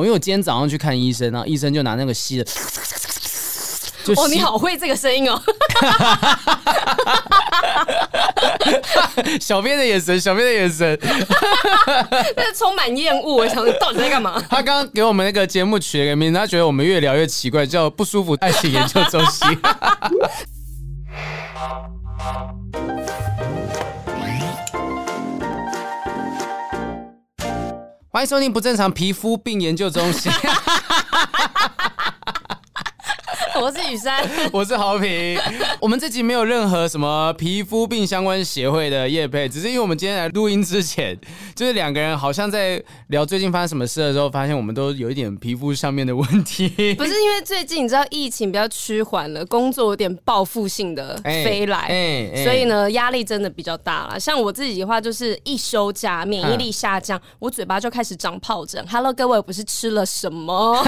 因为我今天早上去看医生，然后医生就拿那个吸的，就吸哦，你好会这个声音哦！小编的眼神，小编的眼神，那是充满厌恶。我想，到底在干嘛？他刚刚给我们那个节目取了个名字，他觉得我们越聊越奇怪，叫“不舒服爱情研究中心”。欢迎收听不正常皮肤病研究中心。我是雨山，我是豪平。我们这集没有任何什么皮肤病相关协会的业配，只是因为我们今天来录音之前，就是两个人好像在聊最近发生什么事的时候，发现我们都有一点皮肤上面的问题。不是因为最近你知道疫情比较趋缓了，工作有点报复性的飞来，欸欸欸、所以呢压力真的比较大了。像我自己的话，就是一休假，免疫力下降，我嘴巴就开始长疱疹。Hello，各位，我不是吃了什么？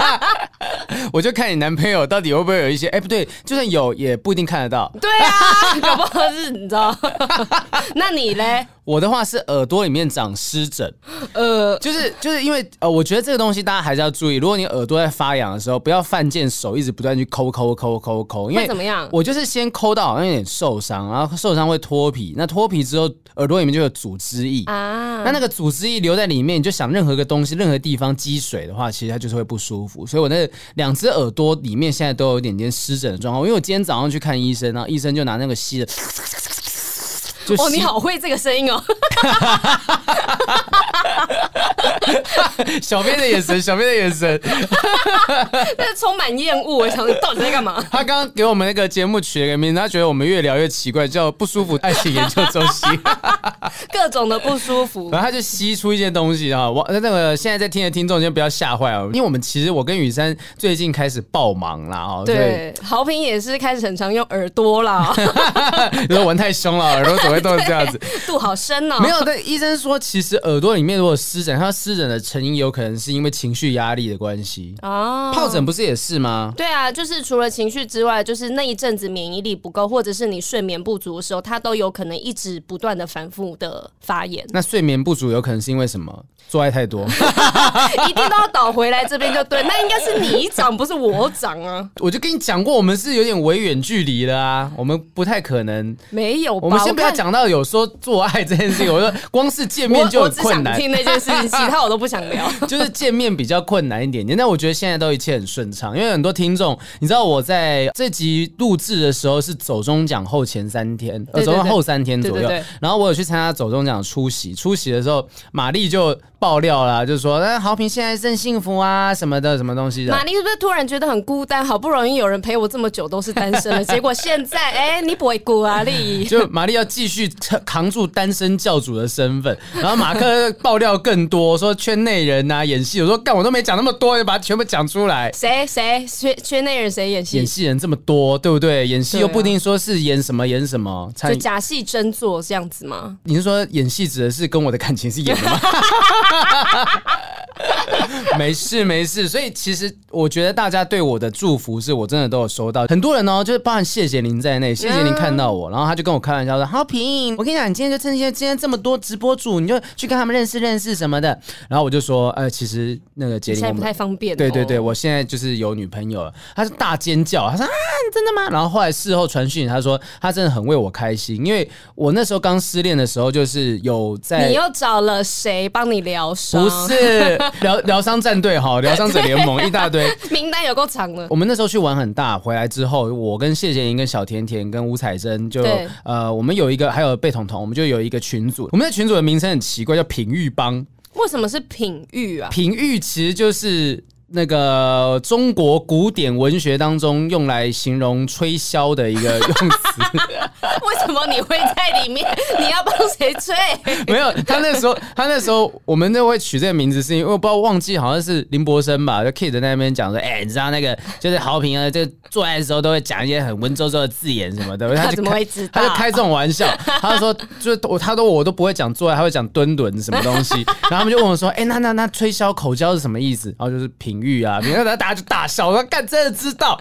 我就看你男。男朋友到底会不会有一些？哎、不对，就算有，也不一定看得到。对啊，搞不好是你知道？那你嘞？我的话是耳朵里面长湿疹，呃，就是就是因为呃，我觉得这个东西大家还是要注意。如果你耳朵在发痒的时候，不要犯贱手，一直不断去抠抠抠抠抠，因为怎么样？我就是先抠到好像有点受伤，然后受伤会脱皮，那脱皮之后耳朵里面就有组织液啊，那那个组织液留在里面，你就想任何个东西、任何地方积水的话，其实它就是会不舒服。所以我那两只耳朵里面现在都有一点点湿疹的状况。因为我今天早上去看医生，然后医生就拿那个吸的。哦，你好会这个声音哦！小编的眼神，小编的眼神，那是充满厌恶。我想说，到底在干嘛？他刚刚给我们那个节目取了个名字，他觉得我们越聊越奇怪，叫“不舒服爱情研究中心”，各种的不舒服。然后他就吸出一些东西啊，我那个现在在听的听众先不要吓坏哦，因为我们其实我跟雨珊最近开始爆忙啦哦，对，豪平也是开始很常用耳朵啦，你说闻太凶了，耳朵怎么会？都是这样子，度好深哦。没有，但医生说，其实耳朵里面如果湿疹，它湿疹的成因有可能是因为情绪压力的关系。哦，疱疹不是也是吗？对啊，就是除了情绪之外，就是那一阵子免疫力不够，或者是你睡眠不足的时候，它都有可能一直不断的反复的发炎。那睡眠不足有可能是因为什么？做爱太多，一定都要倒回来这边就对。那应该是你长，不是我长啊。我就跟你讲过，我们是有点微远距离的啊，我们不太可能。没有吧，我们先不要讲。讲到有说做爱这件事情，我说光是见面就很困难。那件事情，其他我都不想聊。就是见面比较困难一点点，但我觉得现在都一切很顺畅，因为很多听众，你知道我在这集录制的时候是走中奖后前三天，呃，走中后三天左右，然后我有去参加走中奖出席，出席的时候，玛丽就爆料啦，就是说，哎，豪平现在正幸福啊，什么的，什么东西的。玛丽是不是突然觉得很孤单？好不容易有人陪我这么久都是单身了，结果现在，哎，你不会孤啊，丽就玛丽要继续。去扛住单身教主的身份，然后马克爆料更多，说圈内人呐、啊、演戏，我说干我都没讲那么多，就把它全部讲出来。谁谁圈圈内人谁演戏？演戏人这么多，对不对？演戏又不一定说是演什么演什么，就假戏真做这样子吗？你是说演戏指的是跟我的感情是演的吗？没事没事，所以其实我觉得大家对我的祝福是我真的都有收到，很多人呢就是包含谢谢您在内，谢谢您看到我，然后他就跟我开玩笑说：“好平，我跟你讲，你今天就趁现在今天这么多直播主，你就去跟他们认识认识什么的。”然后我就说：“呃，其实那个杰林，现在不太方便。”对对对，我现在就是有女朋友了。他是大尖叫，他说：“啊，你真的吗？”然后后来事后传讯，他说他真的很为我开心，因为我那时候刚失恋的时候，就是有在你又找了谁帮你疗伤？不是疗疗伤战队哈，疗伤者联盟一大堆名单有够长的。我们那时候去玩很大，回来之后，我跟谢贤莹、跟小甜甜、跟吴彩珍就呃，我们有一个还有贝彤彤，我们就有一个群组。我们的群组的名称很奇怪，叫品玉帮。为什么是品玉啊？品玉其实就是。那个中国古典文学当中用来形容吹箫的一个 用词，为什么你会在里面？你要帮谁吹？没有，他那时候，他那时候，我们那会取这个名字，是因为我不知道忘记，好像是林柏生吧，就 Kid 在那边讲说，哎，你知道那个就是豪平啊，就做爱的时候都会讲一些很文绉绉的字眼什么的，他怎么会知道？他就开这种玩笑，他就说，就我他都我都不会讲做爱，他会讲蹲蹲什么东西，然后他们就问我说，哎，那那那吹箫口交是什么意思？然后就是平。品諭啊，然后大家就大笑，我说干真的知道。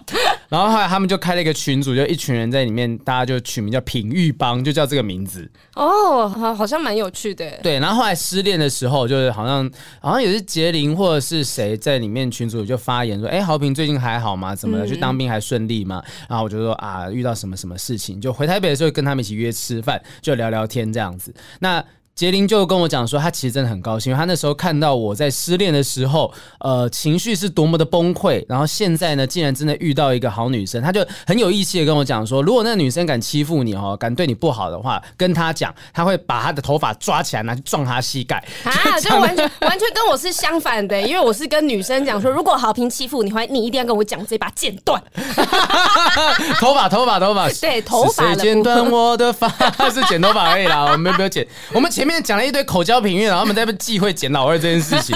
然后后来他们就开了一个群组，就一群人在里面，大家就取名叫品玉帮，就叫这个名字。哦，好，好像蛮有趣的。对，然后后来失恋的时候，就是好像好像也是杰林或者是谁在里面群组就发言说，哎，豪平最近还好吗？怎么了？去当兵还顺利吗？嗯、然后我就说啊，遇到什么什么事情，就回台北的时候跟他们一起约吃饭，就聊聊天这样子。那。婕铃就跟我讲说，他其实真的很高兴，因为他那时候看到我在失恋的时候，呃，情绪是多么的崩溃。然后现在呢，竟然真的遇到一个好女生，他就很有义气的跟我讲说，如果那个女生敢欺负你哦，敢对你不好的话，跟他讲，他会把他的头发抓起来拿去撞他膝盖。啊，就完全完全跟我是相反的，因为我是跟女生讲说，如果好评欺负你，话你一定要跟我讲这把剪断。头发，头发，头发，对，头发剪断我的发，是剪头发而已啦，我们没有剪，我们前。面讲了一堆口交品諭，然后他们在忌讳捡老二这件事情。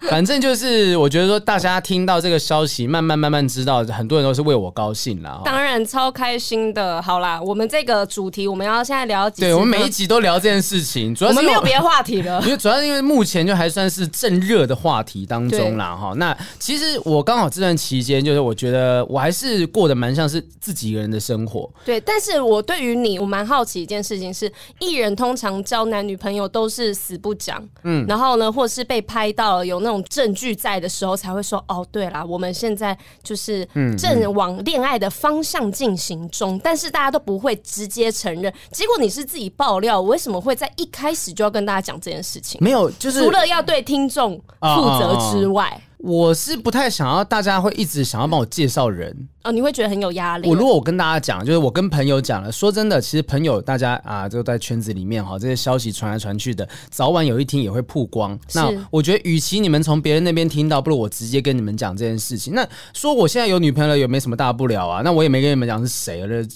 反正就是，我觉得说大家听到这个消息，慢慢慢慢知道，很多人都是为我高兴啦。当然超开心的。好啦，我们这个主题我们要现在聊几？对，我们每一集都聊这件事情，主要是我们没有别的话题了。因为主要是因为目前就还算是正热的话题当中啦。哈，那其实我刚好这段期间，就是我觉得我还是过得蛮像是自己一个人的生活。对，但是我对于你，我蛮好奇一件事情是，艺人通常交男女朋友都是死不讲，嗯，然后呢，或是被拍到了有那种。证据在的时候才会说哦，对啦，我们现在就是正往恋爱的方向进行中，但是大家都不会直接承认。结果你是自己爆料，我为什么会在一开始就要跟大家讲这件事情？没有，就是除了要对听众负责之外。哦哦哦我是不太想要大家会一直想要帮我介绍人哦，你会觉得很有压力。我如果我跟大家讲，就是我跟朋友讲了，说真的，其实朋友大家啊，就在圈子里面哈，这些消息传来传去的，早晚有一天也会曝光。那我觉得，与其你们从别人那边听到，不如我直接跟你们讲这件事情。那说我现在有女朋友了，也没什么大不了啊？那我也没跟你们讲是谁了。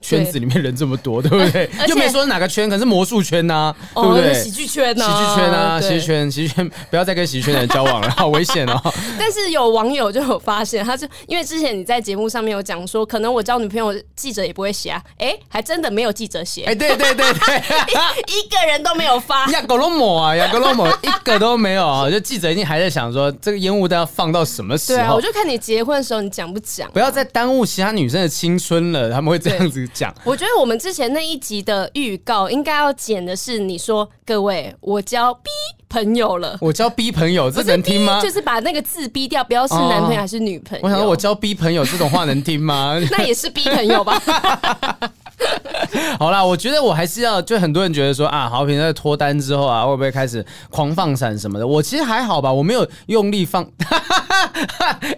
圈子里面人这么多，对不对？又没说是哪个圈，可是魔术圈呐，对不对？喜剧圈呐，喜剧圈啊，喜剧圈，喜剧圈，不要再跟喜剧圈的人交往了，好危险哦。但是有网友就有发现，他就因为之前你在节目上面有讲说，可能我交女朋友，记者也不会写啊。哎，还真的没有记者写。哎，对对对对，一个人都没有发。呀格罗姆啊，呀格罗姆一个都没有啊。就记者一定还在想说，这个烟雾弹要放到什么时候？对啊，我就看你结婚的时候，你讲不讲？不要再耽误其他女生的青春了，他们会这样子讲。我觉得我。们之前那一集的预告应该要剪的是你说，各位，我交 B 朋友了，我交 B 朋友，这能听吗？就是把那个字逼掉，不要是男朋友还是女朋友。我想说，我交 B 朋友这种话能听吗？那也是 B 朋友吧。好啦，我觉得我还是要，就很多人觉得说啊，好平在脱单之后啊，会不会开始狂放闪什么的？我其实还好吧，我没有用力放。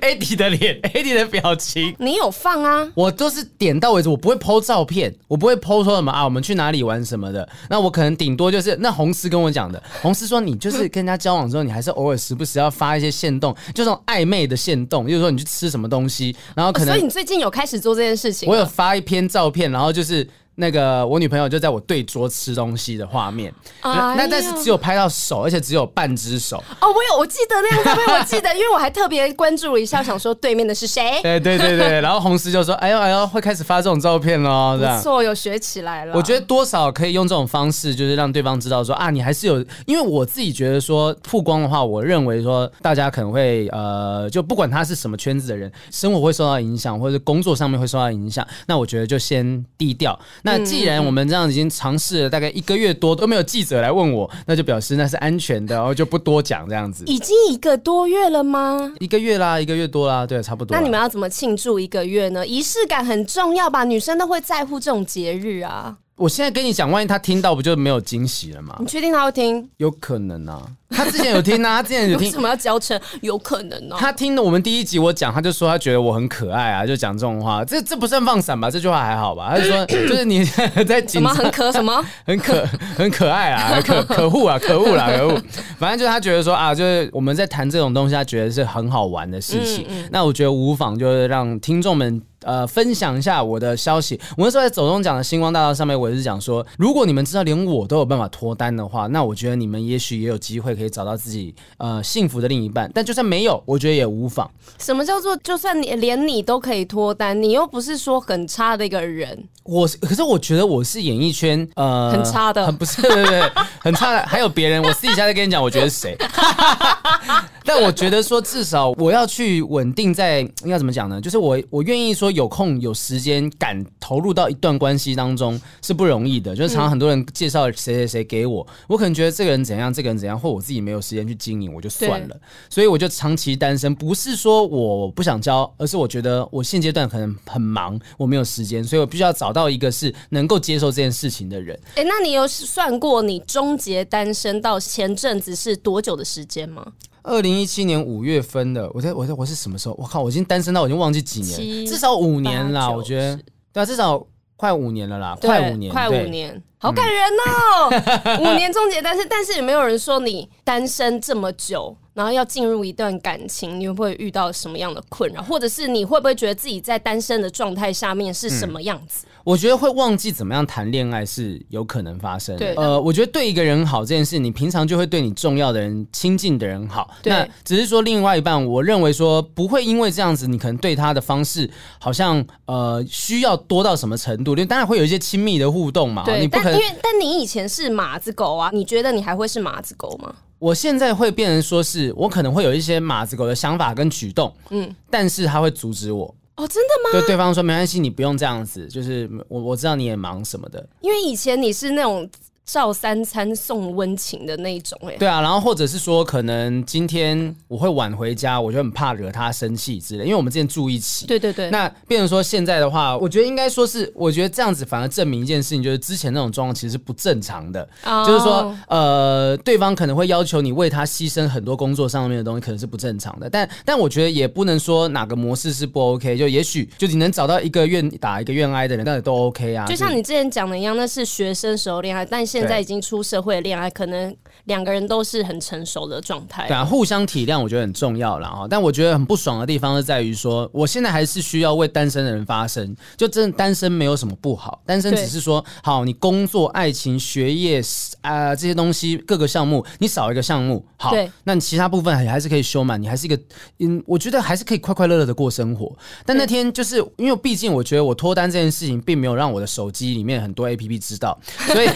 Eddie 的脸，Eddie 的表情，你有放啊？我都是点到为止，我不会 po 照片，我不会 po 说什么啊，我们去哪里玩什么的。那我可能顶多就是那红丝跟我讲的，红丝说你就是跟人家交往之后，你还是偶尔时不时要发一些线动，就这种暧昧的线动，就是说你去吃什么东西，然后可能、哦、所以你最近有开始做这件事情？我有发一篇照片，然后就是。是那个我女朋友就在我对桌吃东西的画面，哎、那但是只有拍到手，而且只有半只手。哦，我有，我记得那样照片，我记得，因为我还特别关注了一下，想说对面的是谁？对对对对，然后红丝就说：“哎呦哎呦，会开始发这种照片喽。”这样，不错，有学起来了。我觉得多少可以用这种方式，就是让对方知道说啊，你还是有，因为我自己觉得说曝光的话，我认为说大家可能会呃，就不管他是什么圈子的人，生活会受到影响，或者工作上面会受到影响，那我觉得就先低调。那既然我们这样已经尝试了大概一个月多都没有记者来问我，那就表示那是安全的，然后就不多讲这样子。已经一个多月了吗？一个月啦，一个月多啦，对，差不多。那你们要怎么庆祝一个月呢？仪式感很重要吧？女生都会在乎这种节日啊。我现在跟你讲，万一他听到，不就没有惊喜了吗？你确定他会听？有可能啊，他之前有听啊，他之前有听。为什么要娇嗔？有可能哦。他听了我们第一集我讲，他就说他觉得我很可爱啊，就讲这种话。这这不算放闪吧？这句话还好吧？他就说，就是你 在紧张，什么很可什么？很可很可爱啊，可可恶啊，可恶啦，可恶。反正就是他觉得说啊，就是我们在谈这种东西，他觉得是很好玩的事情。嗯嗯、那我觉得无妨，就是让听众们。呃分享一下我的消息。我那时候在走钟奖的星光大道上面，我也是讲说，如果你们知道连我都有办法脱单的话，那我觉得你们也许也有机会可以找到自己呃幸福的另一半。但就算没有，我觉得也无妨。什么叫做就算你连你都可以脱单，你又不是说很差的一个人？我可是我觉得我是演艺圈呃很差的，不是对对对，很差的。还有别人，我私底下再跟你讲，我觉得是谁？但我觉得说，至少我要去稳定在，应该怎么讲呢？就是我我愿意说有空有时间敢投入到一段关系当中是不容易的。就是常常很多人介绍谁谁谁给我，我可能觉得这个人怎样，这个人怎样，或我自己没有时间去经营，我就算了。所以我就长期单身，不是说我不想交，而是我觉得我现阶段可能很忙，我没有时间，所以我必须要找到一个是能够接受这件事情的人。哎、欸，那你有算过你终结单身到前阵子是多久的时间吗？二零一七年五月份的，我在我在我是什么时候？我靠，我已经单身到我已经忘记几年，至少五年了，我觉得。对啊，至少快五年了啦，快五年，快五年，好感人哦！五年终结单身，但是也没有人说你单身这么久，然后要进入一段感情，你会不会遇到什么样的困扰，或者是你会不会觉得自己在单身的状态下面是什么样子？我觉得会忘记怎么样谈恋爱是有可能发生的。对，呃，我觉得对一个人好这件事，你平常就会对你重要的人、亲近的人好。对，那只是说另外一半，我认为说不会因为这样子，你可能对他的方式好像呃需要多到什么程度？当然会有一些亲密的互动嘛。对，你不可能。但因为但你以前是马子狗啊，你觉得你还会是马子狗吗？我现在会变成说是我可能会有一些马子狗的想法跟举动，嗯，但是他会阻止我。哦，真的吗？对对方说没关系，你不用这样子，就是我我知道你也忙什么的，因为以前你是那种。照三餐送温情的那一种哎，对啊，然后或者是说，可能今天我会晚回家，我就很怕惹他生气之类，因为我们之前住一起。对对对。那变成说现在的话，我觉得应该说是，我觉得这样子反而证明一件事情，就是之前那种状况其实是不正常的。哦。就是说，呃，对方可能会要求你为他牺牲很多工作上面的东西，可能是不正常的。但但我觉得也不能说哪个模式是不 OK，就也许就你能找到一个愿打一个愿挨的人，那也都 OK 啊。就像你之前讲的一样，那是学生时候恋爱，但现在已经出社会恋爱，可能两个人都是很成熟的状态。对啊，互相体谅，我觉得很重要了啊。但我觉得很不爽的地方是在于说，我现在还是需要为单身的人发声。就真的单身没有什么不好，单身只是说，好，你工作、爱情、学业啊、呃、这些东西各个项目，你少一个项目，好，那你其他部分还还是可以修满，你还是一个，嗯，我觉得还是可以快快乐乐的过生活。但那天就是因为毕竟我觉得我脱单这件事情，并没有让我的手机里面很多 APP 知道，所以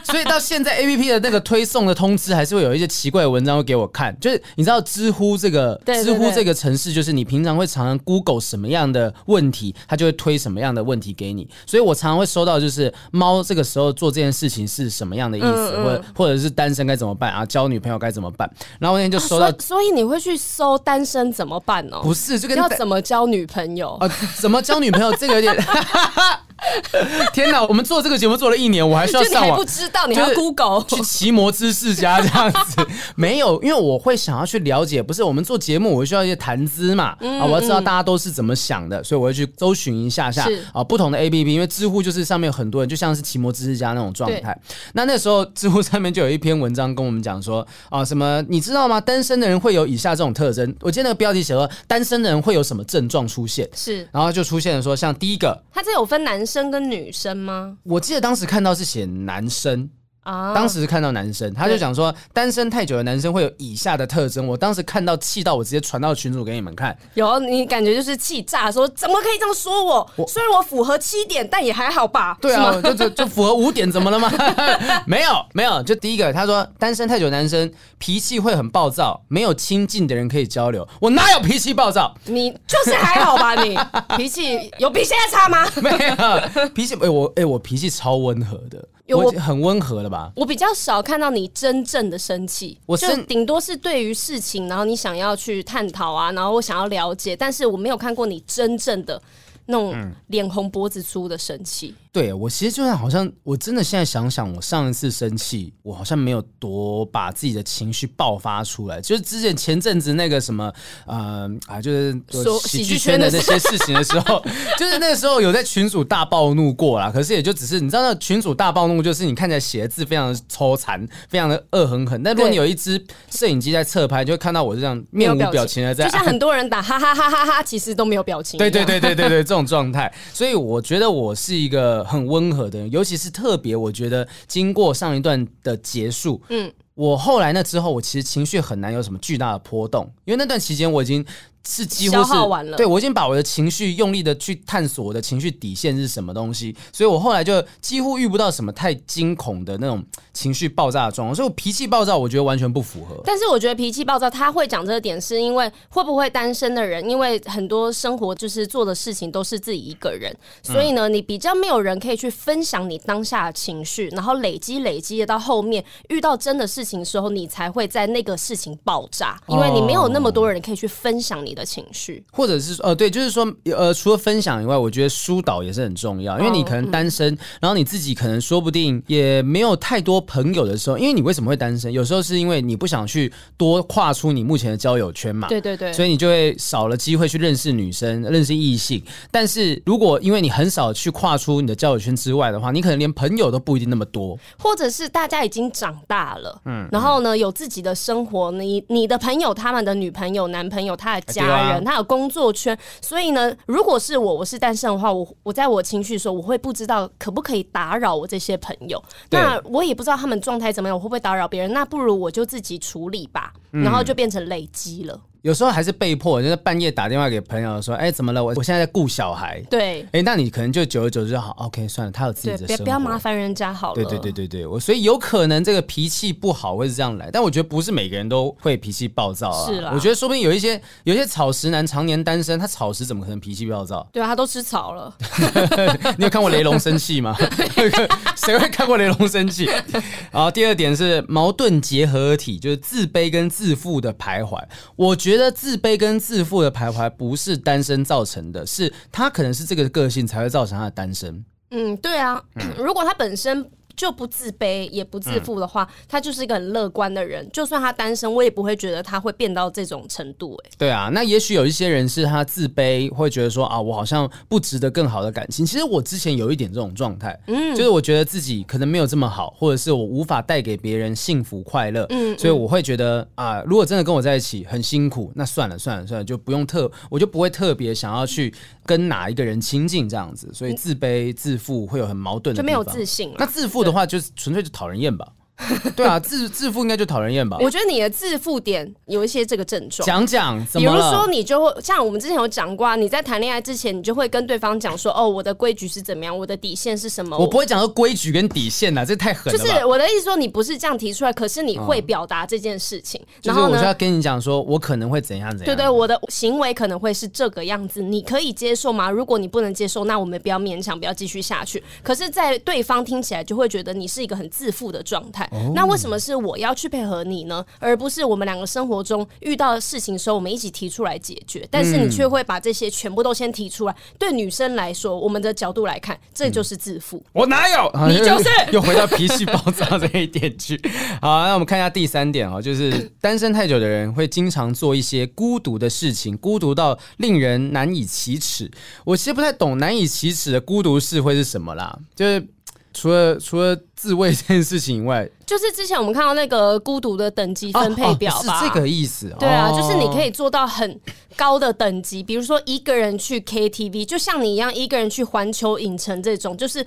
所以到现在 APP 的那个推送的通知还是会有一些奇怪的文章会给我看。就是你知道知乎这个知乎这个城市，就是你平常会常常 Google 什么样的问题，它就会推什么样的问题给你。所以我常常会收到就是猫这个时候做这件事情是什么样的意思，嗯嗯、或者或者是单身该怎么办啊？交女朋友该怎么办？然后那天就收到、啊所，所以你会去搜单身怎么办哦？不是，就跟要怎么交女朋友啊？怎么交女朋友？这个有点。天哪！我们做这个节目做了一年，我还需要上网？不知道你要 Google 去奇摩知识家这样子？没有，因为我会想要去了解。不是我们做节目，我需要一些谈资嘛？啊，我要知道大家都是怎么想的，所以我会去搜寻一下下啊不同的 APP。因为知乎就是上面有很多人，就像是奇摩知识家那种状态。那那时候知乎上面就有一篇文章跟我们讲说啊，什么你知道吗？单身的人会有以下这种特征。我记得那个标题写说，单身的人会有什么症状出现？是，然后就出现了说，像第一个，他这有分男生。跟女生吗？我记得当时看到是写男生。啊！当时看到男生，他就讲说，单身太久的男生会有以下的特征。我当时看到气到，我直接传到群主给你们看。有你感觉就是气炸，说怎么可以这样说我？我虽然我符合七点，但也还好吧？对啊，就就就符合五点，怎么了吗？没有没有，就第一个，他说单身太久的男生脾气会很暴躁，没有亲近的人可以交流。我哪有脾气暴躁？你就是还好吧？你脾气有比现在差吗？没有脾气，哎、欸、我哎、欸、我脾气超温和的。我很温和的吧？我比较少看到你真正的生气，我就顶多是对于事情，然后你想要去探讨啊，然后我想要了解，但是我没有看过你真正的那种脸红脖子粗的生气。对我其实就算好像我真的现在想想，我上一次生气，我好像没有多把自己的情绪爆发出来。就是之前前阵子那个什么，呃啊，就是喜剧圈的那些事情的时候，就是那个时候有在群主大暴怒过啦。可是也就只是你知道，那群主大暴怒就是你看起来写的字非常的抽残，非常的恶狠狠。但如果你有一支摄影机在侧拍，就会看到我是这样面无表情的在，就像很多人打哈哈哈哈哈，其实都没有表情。对对对对对对，这种状态。所以我觉得我是一个。很温和的，尤其是特别，我觉得经过上一段的结束，嗯，我后来那之后，我其实情绪很难有什么巨大的波动，因为那段期间我已经。是几乎是完了，对，我已经把我的情绪用力的去探索我的情绪底线是什么东西，所以我后来就几乎遇不到什么太惊恐的那种情绪爆炸的状况，所以我脾气暴躁，我觉得完全不符合。但是我觉得脾气暴躁，他会讲这个点，是因为会不会单身的人，因为很多生活就是做的事情都是自己一个人，所以呢，你比较没有人可以去分享你当下的情绪，然后累积累积的到后面遇到真的事情的时候，你才会在那个事情爆炸，因为你没有那么多人可以去分享你。你的情绪，或者是呃，对，就是说，呃，除了分享以外，我觉得疏导也是很重要，因为你可能单身，然后你自己可能说不定也没有太多朋友的时候，因为你为什么会单身？有时候是因为你不想去多跨出你目前的交友圈嘛，对对对，所以你就会少了机会去认识女生、认识异性。但是如果因为你很少去跨出你的交友圈之外的话，你可能连朋友都不一定那么多，或者是大家已经长大了，嗯，然后呢，有自己的生活，你你的朋友、他们的女朋友、男朋友、他的家。家人，他有工作圈，所以呢，如果是我，我是单身的话，我我在我情绪的时候，我会不知道可不可以打扰我这些朋友，那我也不知道他们状态怎么样，我会不会打扰别人？那不如我就自己处理吧，然后就变成累积了。有时候还是被迫，就是半夜打电话给朋友说：“哎、欸，怎么了？我我现在在顾小孩。”对，哎、欸，那你可能就久而久之就好，OK，算了，他有自己的生活，不要麻烦人家好了。对对对对对，我所以有可能这个脾气不好会是这样来，但我觉得不是每个人都会脾气暴躁啊。是啦，我觉得说不定有一些有一些草食男常年单身，他草食怎么可能脾气暴躁？对啊，他都吃草了。你有看过雷龙生气吗？谁会看过雷龙生气？然后第二点是矛盾结合体，就是自卑跟自自负的徘徊。我觉得自卑跟自负的徘徊不是单身造成的，是他可能是这个个性才会造成他的单身。嗯，对啊，如果他本身。就不自卑也不自负的话，嗯、他就是一个很乐观的人。就算他单身，我也不会觉得他会变到这种程度。哎，对啊，那也许有一些人是他自卑，会觉得说啊，我好像不值得更好的感情。其实我之前有一点这种状态，嗯，就是我觉得自己可能没有这么好，或者是我无法带给别人幸福快乐，嗯，所以我会觉得啊，如果真的跟我在一起很辛苦，那算了算了算了，就不用特，我就不会特别想要去跟哪一个人亲近这样子。所以自卑自负会有很矛盾的，就没有自信。那自负的话，就是纯粹就讨人厌吧。对啊，自自负应该就讨人厌吧？我觉得你的自负点有一些这个症状，讲讲。比如说，你就会像我们之前有讲过，你在谈恋爱之前，你就会跟对方讲说：“哦，我的规矩是怎么样，我的底线是什么。”我不会讲说规矩跟底线呐，这太狠了。就是我的意思说，你不是这样提出来，可是你会表达这件事情。然后呢我就要跟你讲说，我可能会怎样怎样。对对，我的行为可能会是这个样子，你可以接受吗？如果你不能接受，那我们不要勉强，不要继续下去。可是，在对方听起来就会觉得你是一个很自负的状态。那为什么是？我要去配合你呢，而不是我们两个生活中遇到的事情的时候，我们一起提出来解决。但是你却会把这些全部都先提出来。对女生来说，我们的角度来看，这就是自负。嗯。我哪有？你就是 又回到脾气暴躁这一点去。好，那我们看一下第三点啊，就是单身太久的人会经常做一些孤独的事情，孤独到令人难以启齿。我其实不太懂难以启齿的孤独是会是什么啦，就是。除了除了自慰这件事情以外，就是之前我们看到那个孤独的等级分配表吧，哦哦、是这个意思。对啊，就是你可以做到很高的等级，比如说一个人去 KTV，就像你一样，一个人去环球影城这种，就是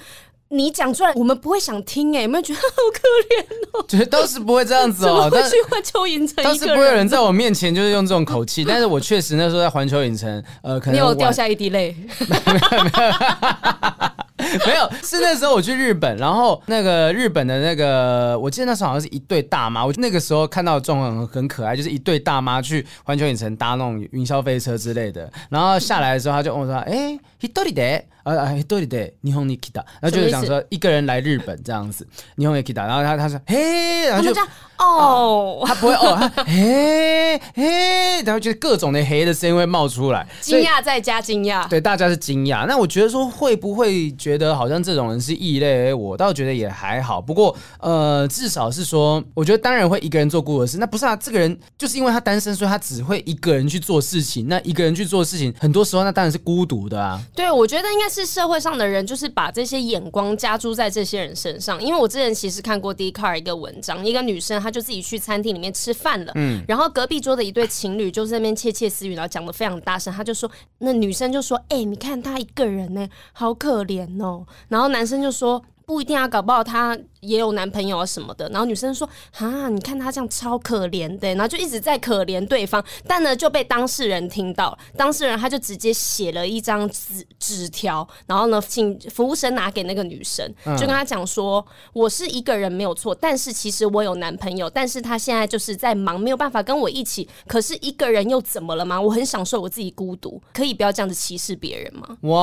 你讲出来我们不会想听，哎，有没有觉得好可怜哦？觉得当时不会这样子哦，怎么会去环球影城，当时不会有人在我面前就是用这种口气，但是我确实那时候在环球影城，呃，可能你有掉下一滴泪。没有没有 没有，是那时候我去日本，然后那个日本的那个，我记得那时候好像是一对大妈，我那个时候看到的状况很很可爱，就是一对大妈去环球影城搭那种云霄飞车之类的，然后下来的时候他就问我说：“哎，一人で？啊啊，一人で日本に来た。”然后就是讲说一个人来日本这样子，日本に来た。然后他他说：“嘿，然后就哦，他不会哦，他嘿嘿，然后就各种的嘿的声音会冒出来，惊讶再加惊讶，对，大家是惊讶。那我觉得说会不会觉 觉得好像这种人是异类，我倒觉得也还好。不过呃，至少是说，我觉得当然会一个人做孤独的事。那不是啊，这个人就是因为他单身，所以他只会一个人去做事情。那一个人去做事情，很多时候那当然是孤独的啊。 对，我觉得应该是社会上的人就是把这些眼光加注在这些人身上。因为我之前其实看过 Dcard 一个文章，一个女生她就自己去餐厅里面吃饭了，嗯，然后隔壁桌的一对情侣就在那边窃窃私语，然后讲的非常大声。她就说，那女生就说，哎、欸，你看她一个人呢，好可怜哦。然后男生就说，不一定啊，搞不好他。也有男朋友啊什么的，然后女生说啊，你看他这样超可怜的，然后就一直在可怜对方，但呢就被当事人听到，当事人他就直接写了一张纸纸条，然后呢请服务生拿给那个女生，就跟他讲说，我是一个人没有错，但是其实我有男朋友，但是他现在就是在忙，没有办法跟我一起，可是一个人又怎么了吗？我很享受我自己孤独，可以不要这样子歧视别人吗？哇，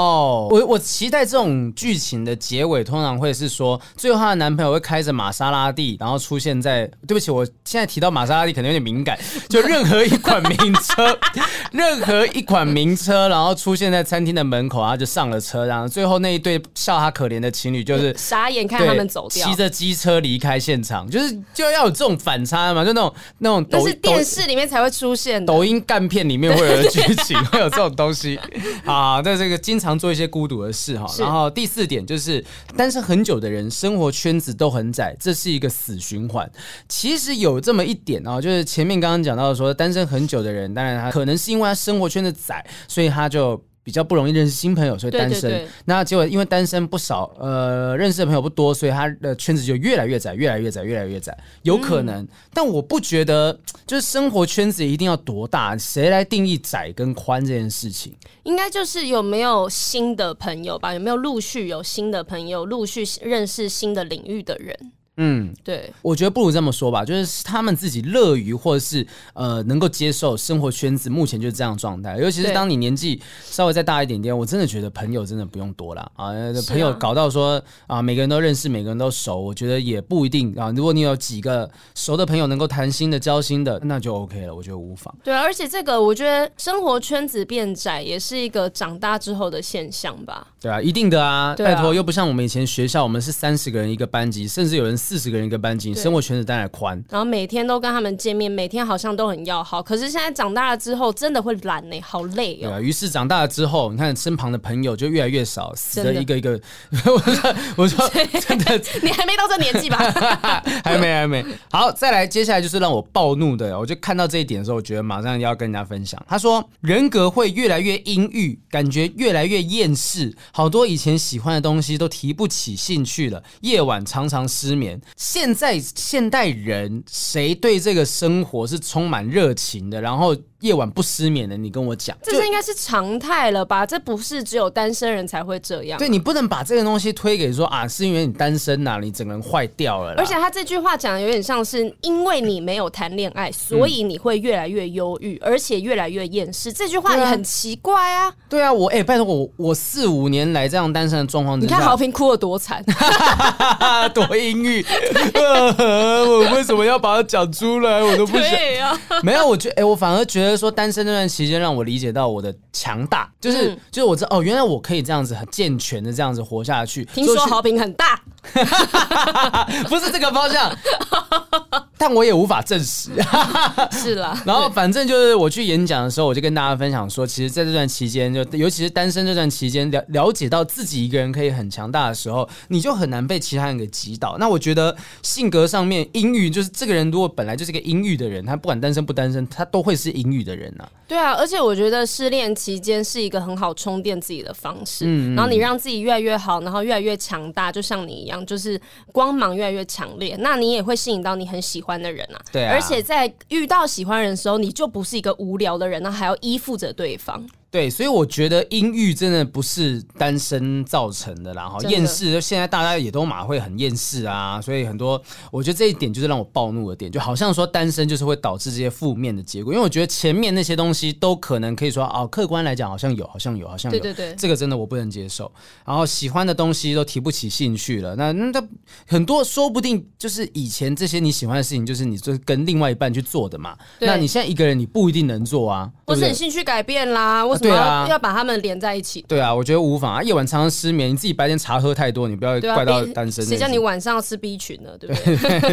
我我期待这种剧情的结尾通常会是说，最后她的男朋友。我会开着玛莎拉蒂，然后出现在。对不起，我现在提到玛莎拉蒂可能有点敏感。就任何一款名车，任何一款名车，然后出现在餐厅的门口，然后就上了车，然后最后那一对笑他可怜的情侣就是傻眼看他们走掉，骑着机车离开现场，就是就要有这种反差嘛，就那种那种都是电视里面才会出现的，抖音干片里面会有剧情，会有这种东西啊。在这个经常做一些孤独的事哈。然后第四点就是单身很久的人，生活圈子。都很窄，这是一个死循环。其实有这么一点啊，就是前面刚刚讲到说，单身很久的人，当然他可能是因为他生活圈的窄，所以他就。比较不容易认识新朋友，所以单身。对对对，那结果因为单身不少，呃，认识的朋友不多，所以他的圈子就越来越窄，越来越窄，越来越窄。有可能，嗯、但我不觉得就是生活圈子一定要多大，谁来定义窄跟宽这件事情？应该就是有没有新的朋友吧？有没有陆续有新的朋友，陆续认识新的领域的人？嗯，对，我觉得不如这么说吧，就是他们自己乐于或者是呃能够接受生活圈子目前就是这样状态，尤其是当你年纪稍微再大一点点，我真的觉得朋友真的不用多了啊，朋友搞到说啊每个人都认识，每个人都熟，我觉得也不一定啊。如果你有几个熟的朋友能够谈心的、交心的，那就 OK 了，我觉得无妨。对，而且这个我觉得生活圈子变窄也是一个长大之后的现象吧。对啊，一定的啊，拜托，又不像我们以前学校，我们是三十个人一个班级，甚至有人。四十个人一个班级，生活圈子当然宽，然后每天都跟他们见面，每天好像都很要好。可是现在长大了之后，真的会懒呢，好累哦。对啊，于是长大了之后，你看身旁的朋友就越来越少，死的一个一个。我说，我说，真的，你还没到这年纪吧？还没，还没。好，再来，接下来就是让我暴怒的。我就看到这一点的时候，我觉得马上要跟人家分享。他说，人格会越来越阴郁，感觉越来越厌世，好多以前喜欢的东西都提不起兴趣了，夜晚常常失眠。现在现代人谁对这个生活是充满热情的？然后。夜晚不失眠的，你跟我讲，这是应该是常态了吧？这不是只有单身人才会这样。对，你不能把这个东西推给说啊，是因为你单身呐、啊，你整个人坏掉了。而且他这句话讲的有点像是，因为你没有谈恋爱，所以你会越来越忧郁，而且越来越厌世。这句话也很奇怪啊。对啊，我哎、欸，拜托我，我四五年来这样单身的状况，你看豪平哭的多惨，多阴郁。我为什么要把它讲出来？我都不想。啊、没有，我觉得哎、欸，我反而觉得。说单身那段期间让我理解到我的强大，就是、嗯、就是我知道哦，原来我可以这样子很健全的这样子活下去。听说好评很大，不是这个方向。但我也无法证实，是啦。然后反正就是我去演讲的时候，我就跟大家分享说，其实在这段期间，就尤其是单身这段期间，了了解到自己一个人可以很强大的时候，你就很难被其他人给击倒。那我觉得性格上面阴郁，就是这个人如果本来就是个阴郁的人，他不管单身不单身，他都会是阴郁的人呐、啊。对啊，而且我觉得失恋期间是一个很好充电自己的方式。嗯，然后你让自己越来越好，然后越来越强大，就像你一样，就是光芒越来越强烈，那你也会吸引到你很喜欢的人啊，对啊，而且在遇到喜欢人的时候，你就不是一个无聊的人，那还要依附着对方。对，所以我觉得阴郁真的不是单身造成的啦，哈，厌世，现在大家也都马会很厌世啊，所以很多，我觉得这一点就是让我暴怒的点，就好像说单身就是会导致这些负面的结果，因为我觉得前面那些东西都可能可以说哦，客观来讲好像有，好像有，好像有，对对对，这个真的我不能接受。然后喜欢的东西都提不起兴趣了，那那很多说不定就是以前这些你喜欢的事情，就是你就是跟另外一半去做的嘛，那你现在一个人你不一定能做啊，或是你兴趣改变啦，我。对啊，要把他们连在一起。对啊，我觉得无妨啊。夜晚常常失眠，你自己白天茶喝太多，你不要怪到单身。谁叫你晚上要吃 B 群呢？对不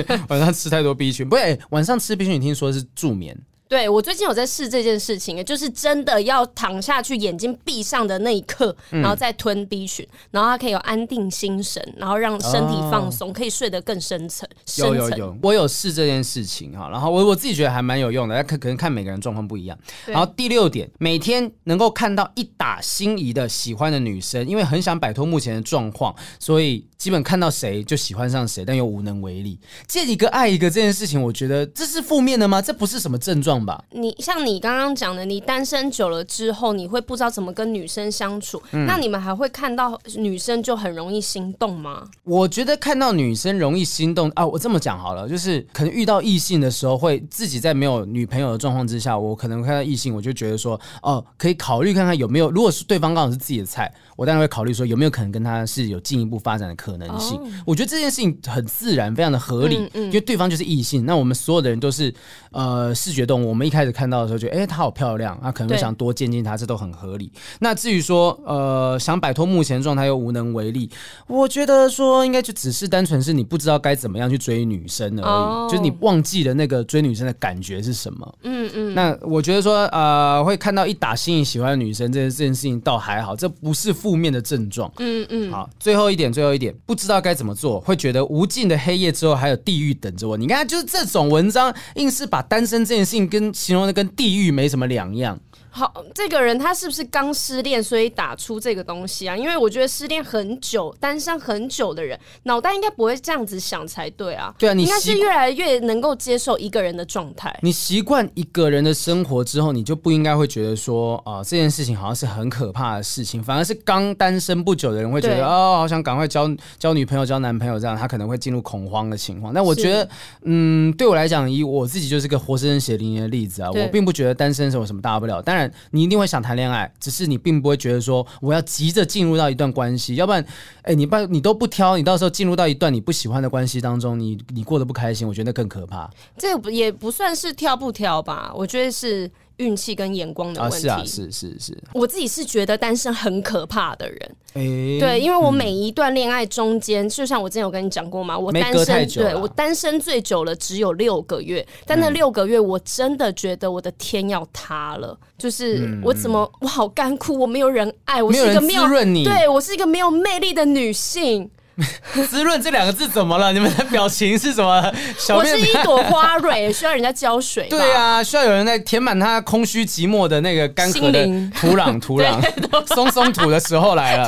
对？晚上吃太多 B 群，不对，晚上吃 B 群，你听说是助眠。对，我最近有在试这件事情，就是真的要躺下去，眼睛闭上的那一刻，然后再吞 B 群，然后它可以有安定心神，然后让身体放松，可以睡得更深层。有有有，我有试这件事情哈，然后我我自己觉得还蛮有用的，但可可能看每个人状况不一样。然后第六点，每天能够看到一打心仪的喜欢的女生，因为很想摆脱目前的状况，所以基本看到谁就喜欢上谁，但又无能为力。见一个爱一个这件事情，我觉得这是负面的吗？这不是什么症状。你像你刚刚讲的，你单身久了之后，你会不知道怎么跟女生相处。嗯、那你们还会看到女生就很容易心动吗？我觉得看到女生容易心动啊，我这么讲好了，就是可能遇到异性的时候，会自己在没有女朋友的状况之下，我可能看到异性，我就觉得说，哦，可以考虑看看有没有，如果是对方刚好是自己的菜。我当然会考虑说有没有可能跟他是有进一步发展的可能性。Oh. 我觉得这件事情很自然，非常的合理，嗯嗯、因为对方就是异性。那我们所有的人都是呃视觉动物，我们一开始看到的时候觉得，哎、欸，她好漂亮，那可能会想多见见她，这都很合理。那至于说呃想摆脱目前状态又无能为力，我觉得说应该就只是单纯是你不知道该怎么样去追女生而已，oh. 就是你忘记了那个追女生的感觉是什么。嗯嗯。那我觉得说呃会看到一打心里喜欢的女生这件这件事情倒还好，这不是。负面的症状，嗯嗯，好，最后一点，最后一点，不知道该怎么做，会觉得无尽的黑夜之后还有地狱等着我。你看，就是这种文章，硬是把单身这件事情跟形容的跟地狱没什么两样。好，这个人他是不是刚失恋，所以打出这个东西啊？因为我觉得失恋很久、单身很久的人，脑袋应该不会这样子想才对啊。对啊，你应该是越来越能够接受一个人的状态。你习惯一个人的生活之后，你就不应该会觉得说啊、呃，这件事情好像是很可怕的事情。反而是刚单身不久的人会觉得对哦，好想赶快交交女朋友、交男朋友，这样他可能会进入恐慌的情况。但我觉得，嗯，对我来讲，以我自己就是个活生生血淋淋的例子啊。我并不觉得单身是有什么大不了。当然。你一定会想谈恋爱，只是你并不会觉得说我要急着进入到一段关系，要不然，哎，你不你都不挑，你到时候进入到一段你不喜欢的关系当中，你你过得不开心，我觉得那更可怕。这也不算是挑不挑吧，我觉得是。运气跟眼光的问题。啊，是啊，是是是。我自己是觉得单身很可怕的人，欸、对，因为我每一段恋爱中间，嗯、就像我之前有跟你讲过嘛，我单身，对我单身最久了只有六个月，但那六个月我真的觉得我的天要塌了，嗯、就是我怎么我好干枯，我没有人爱，我是一个没有，对我是一个没有魅力的女性。滋润这两个字怎么了？你们的表情是什么？我是一朵花蕊，需要人家浇水。对啊，需要有人在填满它空虚寂寞的那个干涸的土壤，土壤 松松土的时候来了。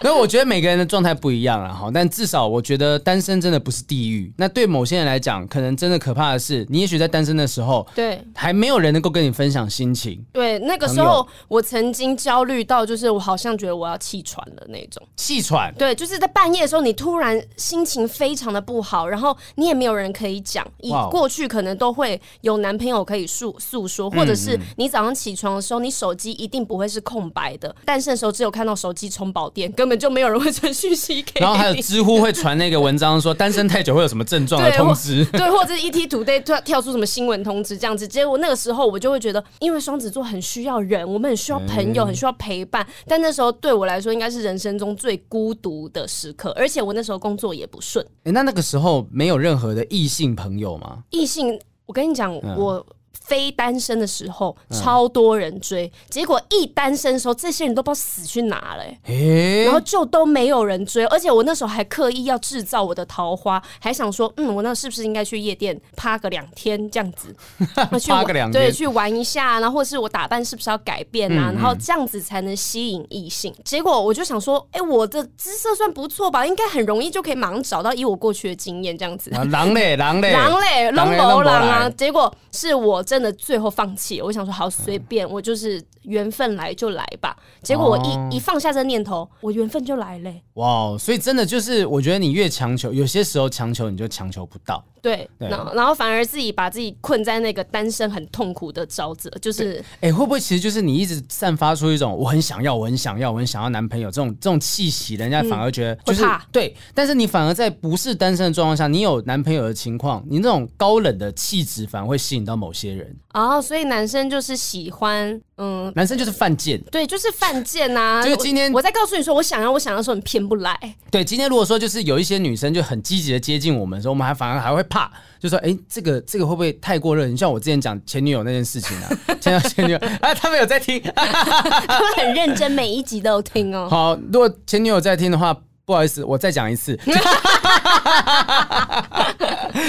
所以我觉得每个人的状态不一样了哈，但至少我觉得单身真的不是地狱。那对某些人来讲，可能真的可怕的是，你也许在单身的时候，对，还没有人能够跟你分享心情。对，那个时候我曾经焦虑到，就是我好像觉得我要气喘了那种。气喘？对，就是在半夜。时候你突然心情非常的不好，然后你也没有人可以讲。以过去可能都会有男朋友可以诉诉说，或者是你早上起床的时候，你手机一定不会是空白的。单身的时候只有看到手机充饱电，根本就没有人会传讯息给你。然后还有知乎会传那个文章说单身太久会有什么症状的通知，对，或者是 ET Today 突然跳出什么新闻通知这样子。结果那个时候我就会觉得，因为双子座很需要人，我们很需要朋友，很需要陪伴。但那时候对我来说，应该是人生中最孤独的时刻。而且我那时候工作也不顺。哎，那那个时候没有任何的异性朋友吗？异性，我跟你讲，嗯、我。非单身的时候超多人追，嗯、结果一单身的时候，这些人都不知道死去哪了、欸，欸、然后就都没有人追，而且我那时候还刻意要制造我的桃花，还想说，嗯，我那是不是应该去夜店趴个两天这样子，趴个两，对，去玩一下，然后或是我打扮是不是要改变啊，嗯嗯然后这样子才能吸引异性。结果我就想说，哎、欸，我的姿色算不错吧，应该很容易就可以马上找到，以我过去的经验这样子。狼嘞，狼嘞，狼嘞，龙某狼啊！结果是我真真的最后放弃，我想说好随便，我就是缘分来就来吧。结果我一、哦、一放下这念头，我缘分就来嘞。哇，所以真的就是，我觉得你越强求，有些时候强求你就强求不到。对，对然后然后反而自己把自己困在那个单身很痛苦的沼泽，就是哎，会不会其实就是你一直散发出一种我很想要，我很想要，我很想要男朋友这种这种气息，人家反而觉得就是、嗯、对，但是你反而在不是单身的状况下，你有男朋友的情况，你那种高冷的气质反而会吸引到某些人。人哦，所以男生就是喜欢，嗯，男生就是犯贱，对，就是犯贱呐。就是今天我，我在告诉你说，我想要，我想要说，你偏不来。对，今天如果说就是有一些女生就很积极的接近我们的时候，我们还反而还会怕，就说，哎、欸，这个这个会不会太过热？你像我之前讲前女友那件事情啊，前 前女友啊，他们有在听，他们很认真，每一集都有听哦。好，如果前女友在听的话。不好意思，我再讲一次，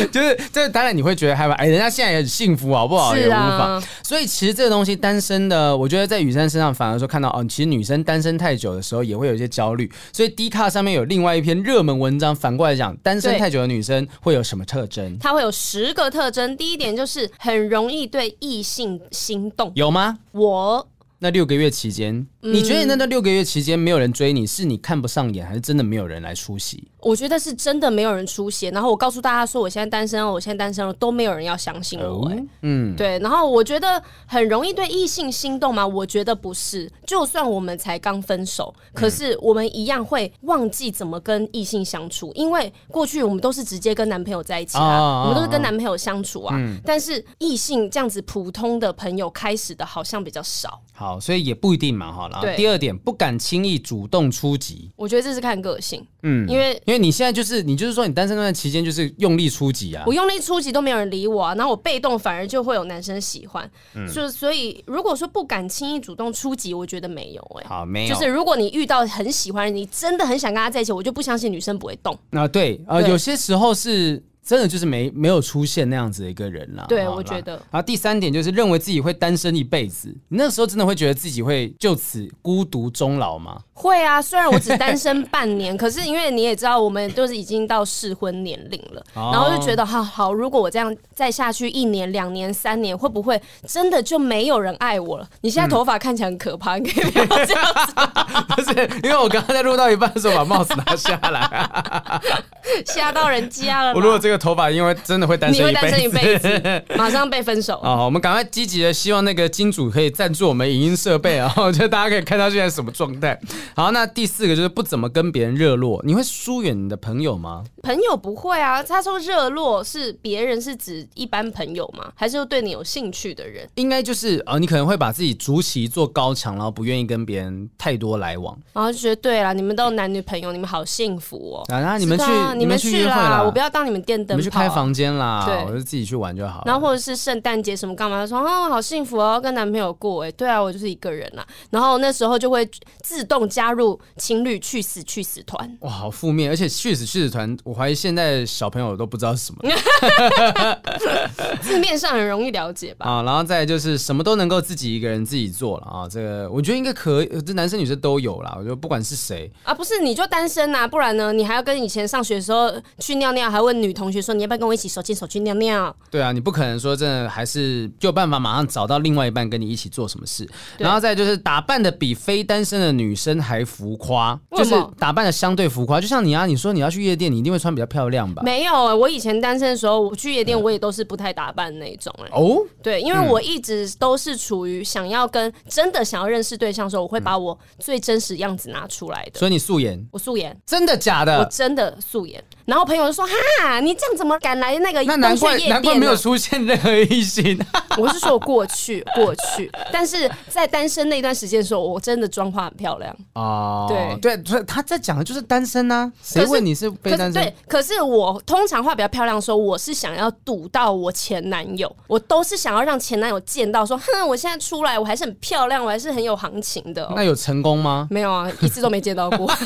就是这当然你会觉得害怕，哎，人家现在也很幸福，好不好？是啊，也无妨。所以其实这个东西，单身的，我觉得在雨珊身上反而说看到哦，其实女生单身太久的时候也会有一些焦虑。所以 D 卡上面有另外一篇热门文章，反过来讲，单身太久的女生会有什么特征？她会有十个特征。第一点就是很容易对异性心动，有吗？我。那六个月期间，你觉得那那六个月期间没有人追你，是你看不上眼，还是真的没有人来出席？我觉得是真的没有人出现。然后我告诉大家说，我现在单身，我现在单身了，都没有人要相信我。嗯，对。然后我觉得很容易对异性心动吗？我觉得不是。就算我们才刚分手，可是我们一样会忘记怎么跟异性相处，因为过去我们都是直接跟男朋友在一起啊，我们都是跟男朋友相处啊。但是异性这样子普通的朋友开始的好像比较少。好，所以也不一定嘛，哈。然后第二点，不敢轻易主动出击。我觉得这是看个性，嗯，因为因为你现在就是你就是说你单身那段期间就是用力出击啊，我用力出击都没有人理我啊，然后我被动反而就会有男生喜欢，嗯，就所以如果说不敢轻易主动出击，我觉得没有哎、欸，好，没有，就是如果你遇到很喜欢你真的很想跟他在一起，我就不相信女生不会动。那，对，呃，有些时候是。真的就是没没有出现那样子的一个人了。对，我觉得。然后第三点就是认为自己会单身一辈子，你那时候真的会觉得自己会就此孤独终老吗？会啊，虽然我只单身半年，可是因为你也知道，我们都是已经到适婚年龄了，哦、然后就觉得好好，如果我这样再下去一年、两年、三年，会不会真的就没有人爱我了？你现在头发看起来很可怕，嗯、你可以不要这样子。不是，因为我刚刚在录到一半的时候把帽子拿下来，吓到人家了。我如果这个。头发因为真的会单身一辈子，单身一辈子，马上被分手。哦，我们赶快积极的希望那个金主可以赞助我们影音设备啊，我觉得大家可以看到现在什么状态。好，那第四个就是不怎么跟别人热络，你会疏远你的朋友吗？朋友不会啊，他说热络是别人是指一般朋友吗？还是说对你有兴趣的人？应该就是啊、哦，你可能会把自己筑起一座高墙，然后不愿意跟别人太多来往，然后就觉得对了，你们都有男女朋友，你们好幸福哦。啊，那你们去，你们去啦，我不要当你们电灯。你们去开房间啦，对，我就自己去玩就好。然后或者是圣诞节什么干嘛，他说啊，好幸福哦，跟男朋友过哎，对啊，我就是一个人啦。然后那时候就会自动加入情侣去死去死团。哇，好负面，而且去死去死团，我怀疑现在小朋友都不知道是什么。字面上很容易了解吧？啊，然后再就是什么都能够自己一个人自己做了啊，这个我觉得应该可以，这男生女生都有啦。我觉得不管是谁啊，不是你就单身呐，不然呢，你还要跟以前上学的时候去尿尿，还问女同学说你要不要跟我一起手牵手去尿尿？对啊，你不可能说真的还是有办法马上找到另外一半跟你一起做什么事。然后再就是打扮的比非单身的女生还浮夸，就是打扮的相对浮夸。就像你啊，你说你要去夜店，你一定会穿比较漂亮吧？没有啊，我以前单身的时候，我去夜店我也都是不太打扮那种哎。哦，对，因为我一直都是处于想要跟真的想要认识对象的时候，我会把我最真实样子拿出来的。所以你素颜？我素颜。真的假的？我真的素颜。然后朋友就说：“哈，你这样怎么敢来那个？那难怪难怪没有出现任何异性。我是说我过去过去，但是在单身那段时间的时候，我真的妆化很漂亮哦。对对，所以他在讲的就是单身啊。谁问你是非单身？对，可是我通常化比较漂亮的时候，我是想要堵到我前男友，我都是想要让前男友见到说，哼，我现在出来我还是很漂亮，我还是很有行情的。那有成功吗？没有啊，一次都没见到过。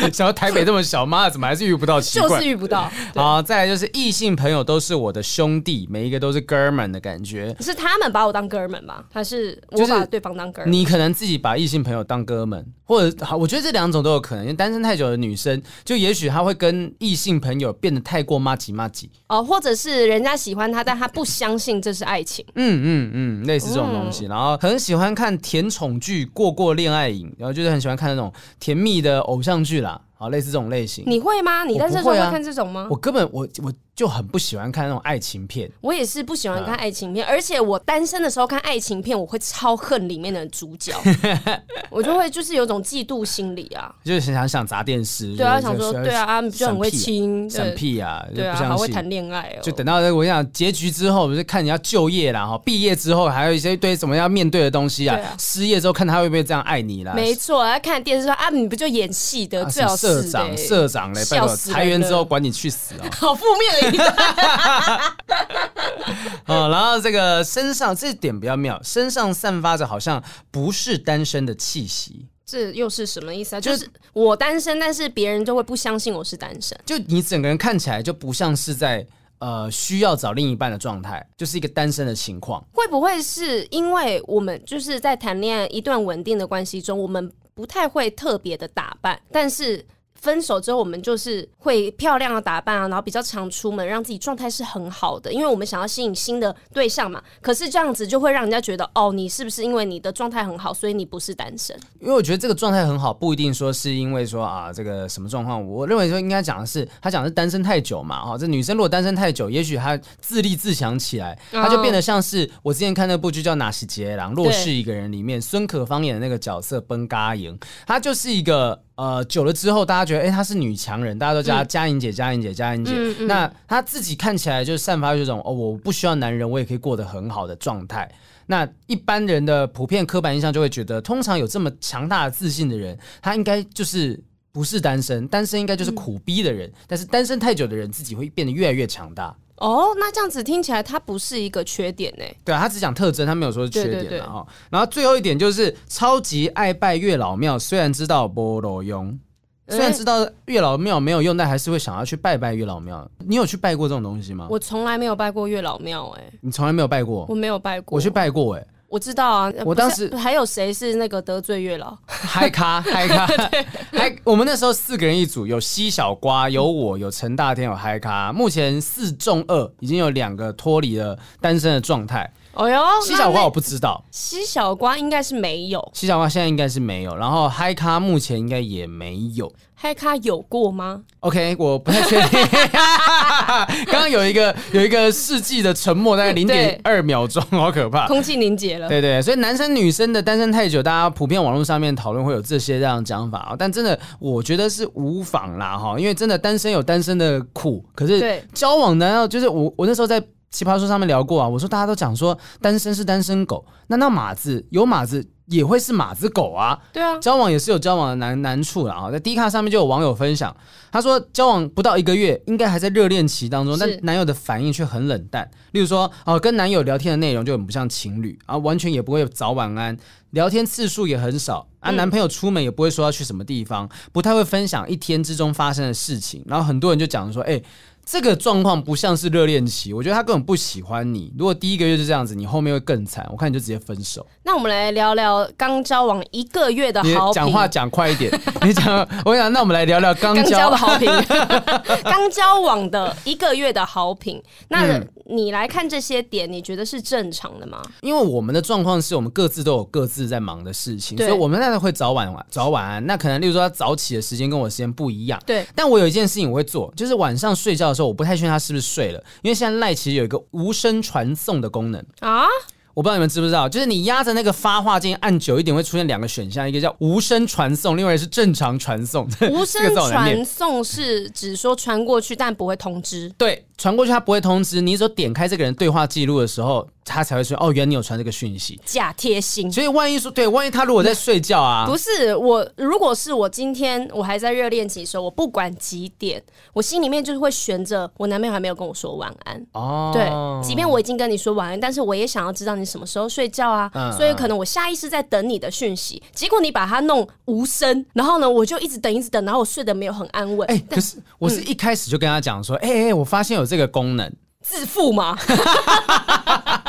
想要台北这么小，妈怎么还是遇不到？就是遇不到。好，再来就是异性朋友都是我的兄弟，每一个都是哥们的感觉。是他们把我当哥们吗？还是我把对方当哥们？你可能自己把异性朋友当哥们，或者好，我觉得这两种都有可能。因为单身太久的女生，就也许她会跟异性朋友变得太过麻吉麻吉哦，或者是人家喜欢她，但她不相信这是爱情。嗯嗯嗯，类似这种东西。嗯、然后很喜欢看甜宠剧，过过恋爱瘾，然后就是很喜欢看那种甜蜜的偶像剧啦。好，类似这种类型，你会吗？你单身的时候会看这种吗？我根本我我。就很不喜欢看那种爱情片。我也是不喜欢看爱情片，嗯、而且我单身的时候看爱情片，我会超恨里面的主角，我就会就是有种嫉妒心理啊，就是想想砸电视。对啊，想说对啊，啊，就很会亲，审屁啊，对啊，还会谈恋爱哦。就等到我想结局之后，不是看你要就业啦，哈，毕业之后还有一些一堆什么样面对的东西啊。啊失业之后看他会不会这样爱你啦？没错，要看电视说啊，你不就演戏的？最好社长，社长嘞，拜托，裁员之后管你去死啊！好负面的。哦，然后这个身上这点比较妙，身上散发着好像不是单身的气息，这又是什么意思啊？就是我单身，但是别人就会不相信我是单身。就你整个人看起来就不像是在呃需要找另一半的状态，就是一个单身的情况。会不会是因为我们就是在谈恋爱一段稳定的关系中，我们不太会特别的打扮，但是。分手之后，我们就是会漂亮的打扮啊，然后比较常出门，让自己状态是很好的，因为我们想要吸引新的对象嘛。可是这样子就会让人家觉得，哦，你是不是因为你的状态很好，所以你不是单身？因为我觉得这个状态很好，不一定说是因为说啊，这个什么状况。我认为说应该讲的是，他讲的是单身太久嘛，哈，这女生如果单身太久，也许她自立自强起来，她就变得像是我之前看那部剧叫《那是杰郎》，若是一个人里面孙可芳演的那个角色崩嘎营，她就是一个。呃，久了之后，大家觉得，哎、欸，她是女强人，大家都叫她佳莹姐，佳莹姐，佳莹姐。那她自己看起来就散发这种，哦，我不需要男人，我也可以过得很好的状态。那一般人的普遍刻板印象就会觉得，通常有这么强大的自信的人，他应该就是不是单身，单身应该就是苦逼的人。嗯、但是单身太久的人，自己会变得越来越强大。哦，那这样子听起来，它不是一个缺点呢？对啊，他只讲特征，他没有说是缺点啊。然后最后一点就是超级爱拜月老庙，虽然知道菠萝用，虽然知道月老庙没有用，但还是会想要去拜拜月老庙。你有去拜过这种东西吗？我从来没有拜过月老庙，哎，你从来没有拜过？我没有拜过，我去拜过，哎。我知道啊，我当时还有谁是那个得罪月老？嗨咖嗨咖，嗨！我们那时候四个人一组，有西小瓜，有我，有陈大天，有嗨咖。目前四中二，已经有两个脱离了单身的状态。哦哟，西小瓜我不知道，西小瓜应该是没有，西小瓜现在应该是没有，然后嗨咖目前应该也没有。嗨咖有过吗？OK，我不太确定。刚刚有一个有一个世纪的沉默，大概零点二秒钟，好可怕，空气凝结了。对对，所以男生女生的单身太久，大家普遍网络上面讨论会有这些这样讲法啊，但真的我觉得是无妨啦哈，因为真的单身有单身的苦，可是交往难道就是我我那时候在奇葩说上面聊过啊，我说大家都讲说单身是单身狗，那那马子有马子。也会是马子狗啊，对啊，交往也是有交往的难难处的啊。在 D 卡上面就有网友分享，他说交往不到一个月，应该还在热恋期当中，但男友的反应却很冷淡。例如说，哦，跟男友聊天的内容就很不像情侣啊，完全也不会早晚安，聊天次数也很少啊。男朋友出门也不会说要去什么地方，不太会分享一天之中发生的事情。然后很多人就讲说，哎。这个状况不像是热恋期，我觉得他根本不喜欢你。如果第一个月就这样子，你后面会更惨。我看你就直接分手。那我们来聊聊刚交往一个月的好评。讲话讲快一点，你讲。我想，那我们来聊聊刚交，交的好评。刚交往的一个月的好评，那你来看这些点，你觉得是正常的吗？因为我们的状况是我们各自都有各自在忙的事情，所以我们那会早晚早晚安。那可能例如说他早起的时间跟我的时间不一样，对。但我有一件事情我会做，就是晚上睡觉的时候。我不太确定他是不是睡了，因为现在赖其实有一个无声传送的功能啊。我不知道你们知不知道，就是你压着那个发话键按久一点，会出现两个选项，一个叫无声传送，另外是正常传送。无声传送是指说传过去，但不会通知。对，传过去它不会通知。你说点开这个人对话记录的时候。他才会说哦，原来你有传这个讯息，假贴心。所以万一说对，万一他如果在睡觉啊，不是我，如果是我今天我还在热恋期的时候，我不管几点，我心里面就是会悬着我男朋友还没有跟我说晚安哦。对，即便我已经跟你说晚安，但是我也想要知道你什么时候睡觉啊。嗯，所以可能我下意识在等你的讯息，结果你把它弄无声，然后呢，我就一直等一直等，然后我睡得没有很安稳。哎、欸，可是我是一开始就跟他讲说，哎 哎、嗯欸欸，我发现有这个功能，自负吗？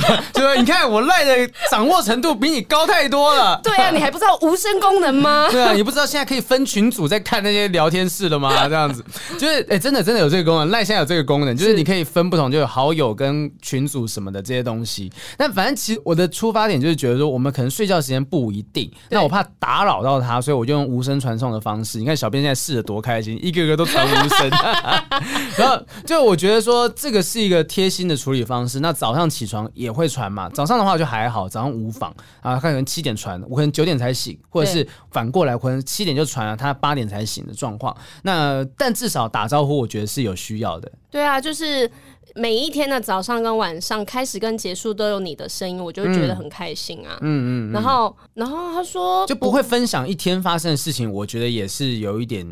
就是你看我赖的掌握程度比你高太多了。对啊，你还不知道无声功能吗？对啊，你不知道现在可以分群组在看那些聊天室了吗？这样子，就是哎、欸，真的真的有这个功能，赖现在有这个功能，就是你可以分不同，就有好友跟群组什么的这些东西。但反正其实我的出发点就是觉得说，我们可能睡觉时间不一定，那我怕打扰到他，所以我就用无声传送的方式。你看小编现在试的多开心，一个个都传无声。然后就我觉得说，这个是一个贴心的处理方式。那早上起床也会传嘛？早上的话就还好，早上无妨啊。看可能七点传，我可能九点才醒，或者是反过来，可能七点就传了，他八点才醒的状况。那但至少打招呼，我觉得是有需要的。对啊，就是。每一天的早上跟晚上开始跟结束都有你的声音，我就会觉得很开心啊。嗯嗯。然后，然后他说就不会分享一天发生的事情，我觉得也是有一点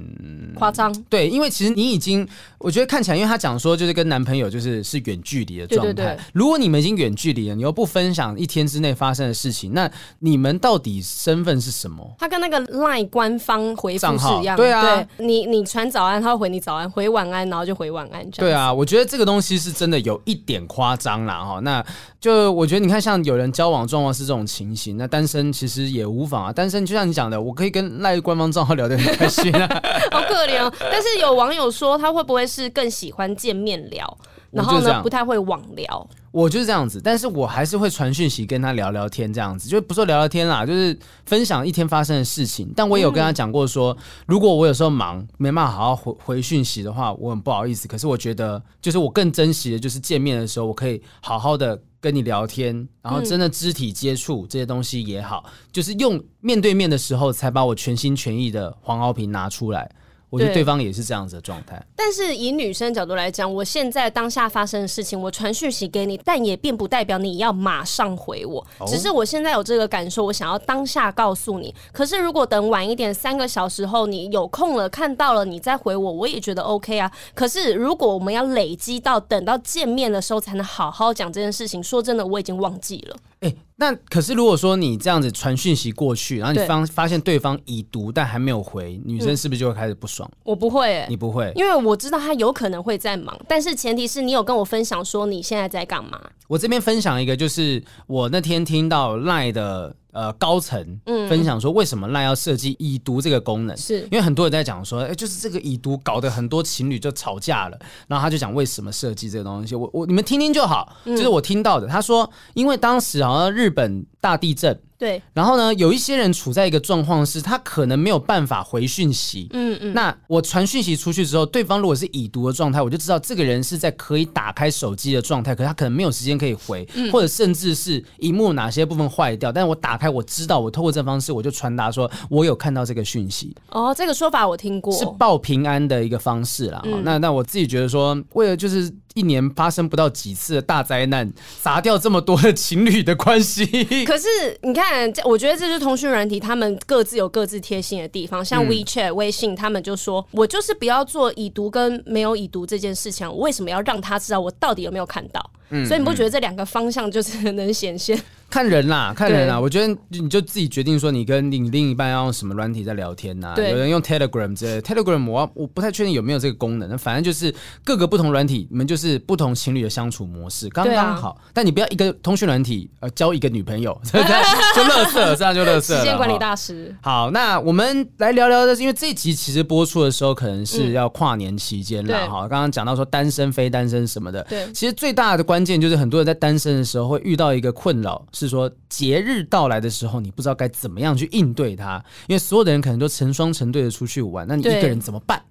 夸张。对，因为其实你已经，我觉得看起来，因为他讲说就是跟男朋友就是是远距离的状态。对对对。如果你们已经远距离了，你又不分享一天之内发生的事情，那你们到底身份是什么？他跟那个 LINE 官方回复是一样的。对啊。对，你你传早安，他会回你早安；回晚安，然后就回晚安。这样。对啊，我觉得这个东西是。是真的有一点夸张啦哈，那就我觉得你看，像有人交往状况是这种情形，那单身其实也无妨啊。单身就像你讲的，我可以跟赖官方账号聊得很开心啊，好可怜哦。但是有网友说，他会不会是更喜欢见面聊，然后呢，不太会网聊？我就是这样子，但是我还是会传讯息跟他聊聊天，这样子就不说聊聊天啦，就是分享一天发生的事情。但我也有跟他讲过说，如果我有时候忙没办法好好回回讯息的话，我很不好意思。可是我觉得，就是我更珍惜的就是见面的时候，我可以好好的跟你聊天，然后真的肢体接触这些东西也好，就是用面对面的时候才把我全心全意的黄敖平拿出来。我觉得对方也是这样子的状态，但是以女生角度来讲，我现在当下发生的事情，我传讯息给你，但也并不代表你要马上回我，只是我现在有这个感受，我想要当下告诉你。可是如果等晚一点，三个小时后你有空了，看到了你再回我，我也觉得 OK 啊。可是如果我们要累积到等到见面的时候才能好好讲这件事情，说真的，我已经忘记了。欸那可是，如果说你这样子传讯息过去，然后你发发现对方已读但还没有回，女生是不是就会开始不爽？我不会、欸，你不会，因为我知道他有可能会在忙，但是前提是你有跟我分享说你现在在干嘛。我这边分享一个，就是我那天听到赖的。呃，高层分享说，为什么 LINE 要设计已读这个功能？是因为很多人在讲说，哎、欸，就是这个已读搞得很多情侣就吵架了。然后他就讲为什么设计这个东西，我我你们听听就好，就是我听到的。他说，因为当时好像日本大地震。对，然后呢，有一些人处在一个状况是，他可能没有办法回讯息。嗯嗯。那我传讯息出去之后，对方如果是已读的状态，我就知道这个人是在可以打开手机的状态，可是他可能没有时间可以回，嗯、或者甚至是荧幕哪些部分坏掉。但是我打开，我知道，我透过这方式，我就传达说我有看到这个讯息。哦，这个说法我听过，是报平安的一个方式啦。嗯、那那我自己觉得说，为了就是。一年发生不到几次的大灾难，砸掉这么多的情侣的关系。可是你看，我觉得这是通讯软体，他们各自有各自贴心的地方。像 WeChat、微信，他们就说：“我就是不要做已读跟没有已读这件事情，我为什么要让他知道我到底有没有看到？”嗯，所以你不觉得这两个方向就是能显现？看人啦，看人啦。我觉得你就自己决定说，你跟你另一半要用什么软体在聊天呐、有人用 Telegram 之类的，Telegram 我我不太确定有没有这个功能。那反正就是各个不同软体，你们就是不同情侣的相处模式，刚刚好。啊、但你不要一个通讯软体呃交一个女朋友，就乐色，这样就乐色。时间管理大师。好，那我们来聊聊的，因为这集其实播出的时候可能是要跨年期间了哈。刚刚讲到说单身非单身什么的，对，其实最大的关键就是很多人在单身的时候会遇到一个困扰。是说节日到来的时候，你不知道该怎么样去应对它，因为所有的人可能都成双成对的出去玩，那你一个人怎么办？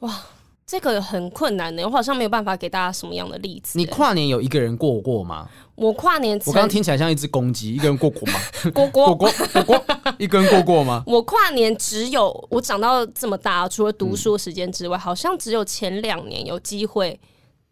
哇，这个很困难的，我好像没有办法给大家什么样的例子。你跨年有一个人过过吗？我跨年，我刚刚听起来像一只公鸡，一个人过过吗？过过过过过，一个人过过吗？我跨年只有我长到这么大，除了读书时间之外，嗯、好像只有前两年有机会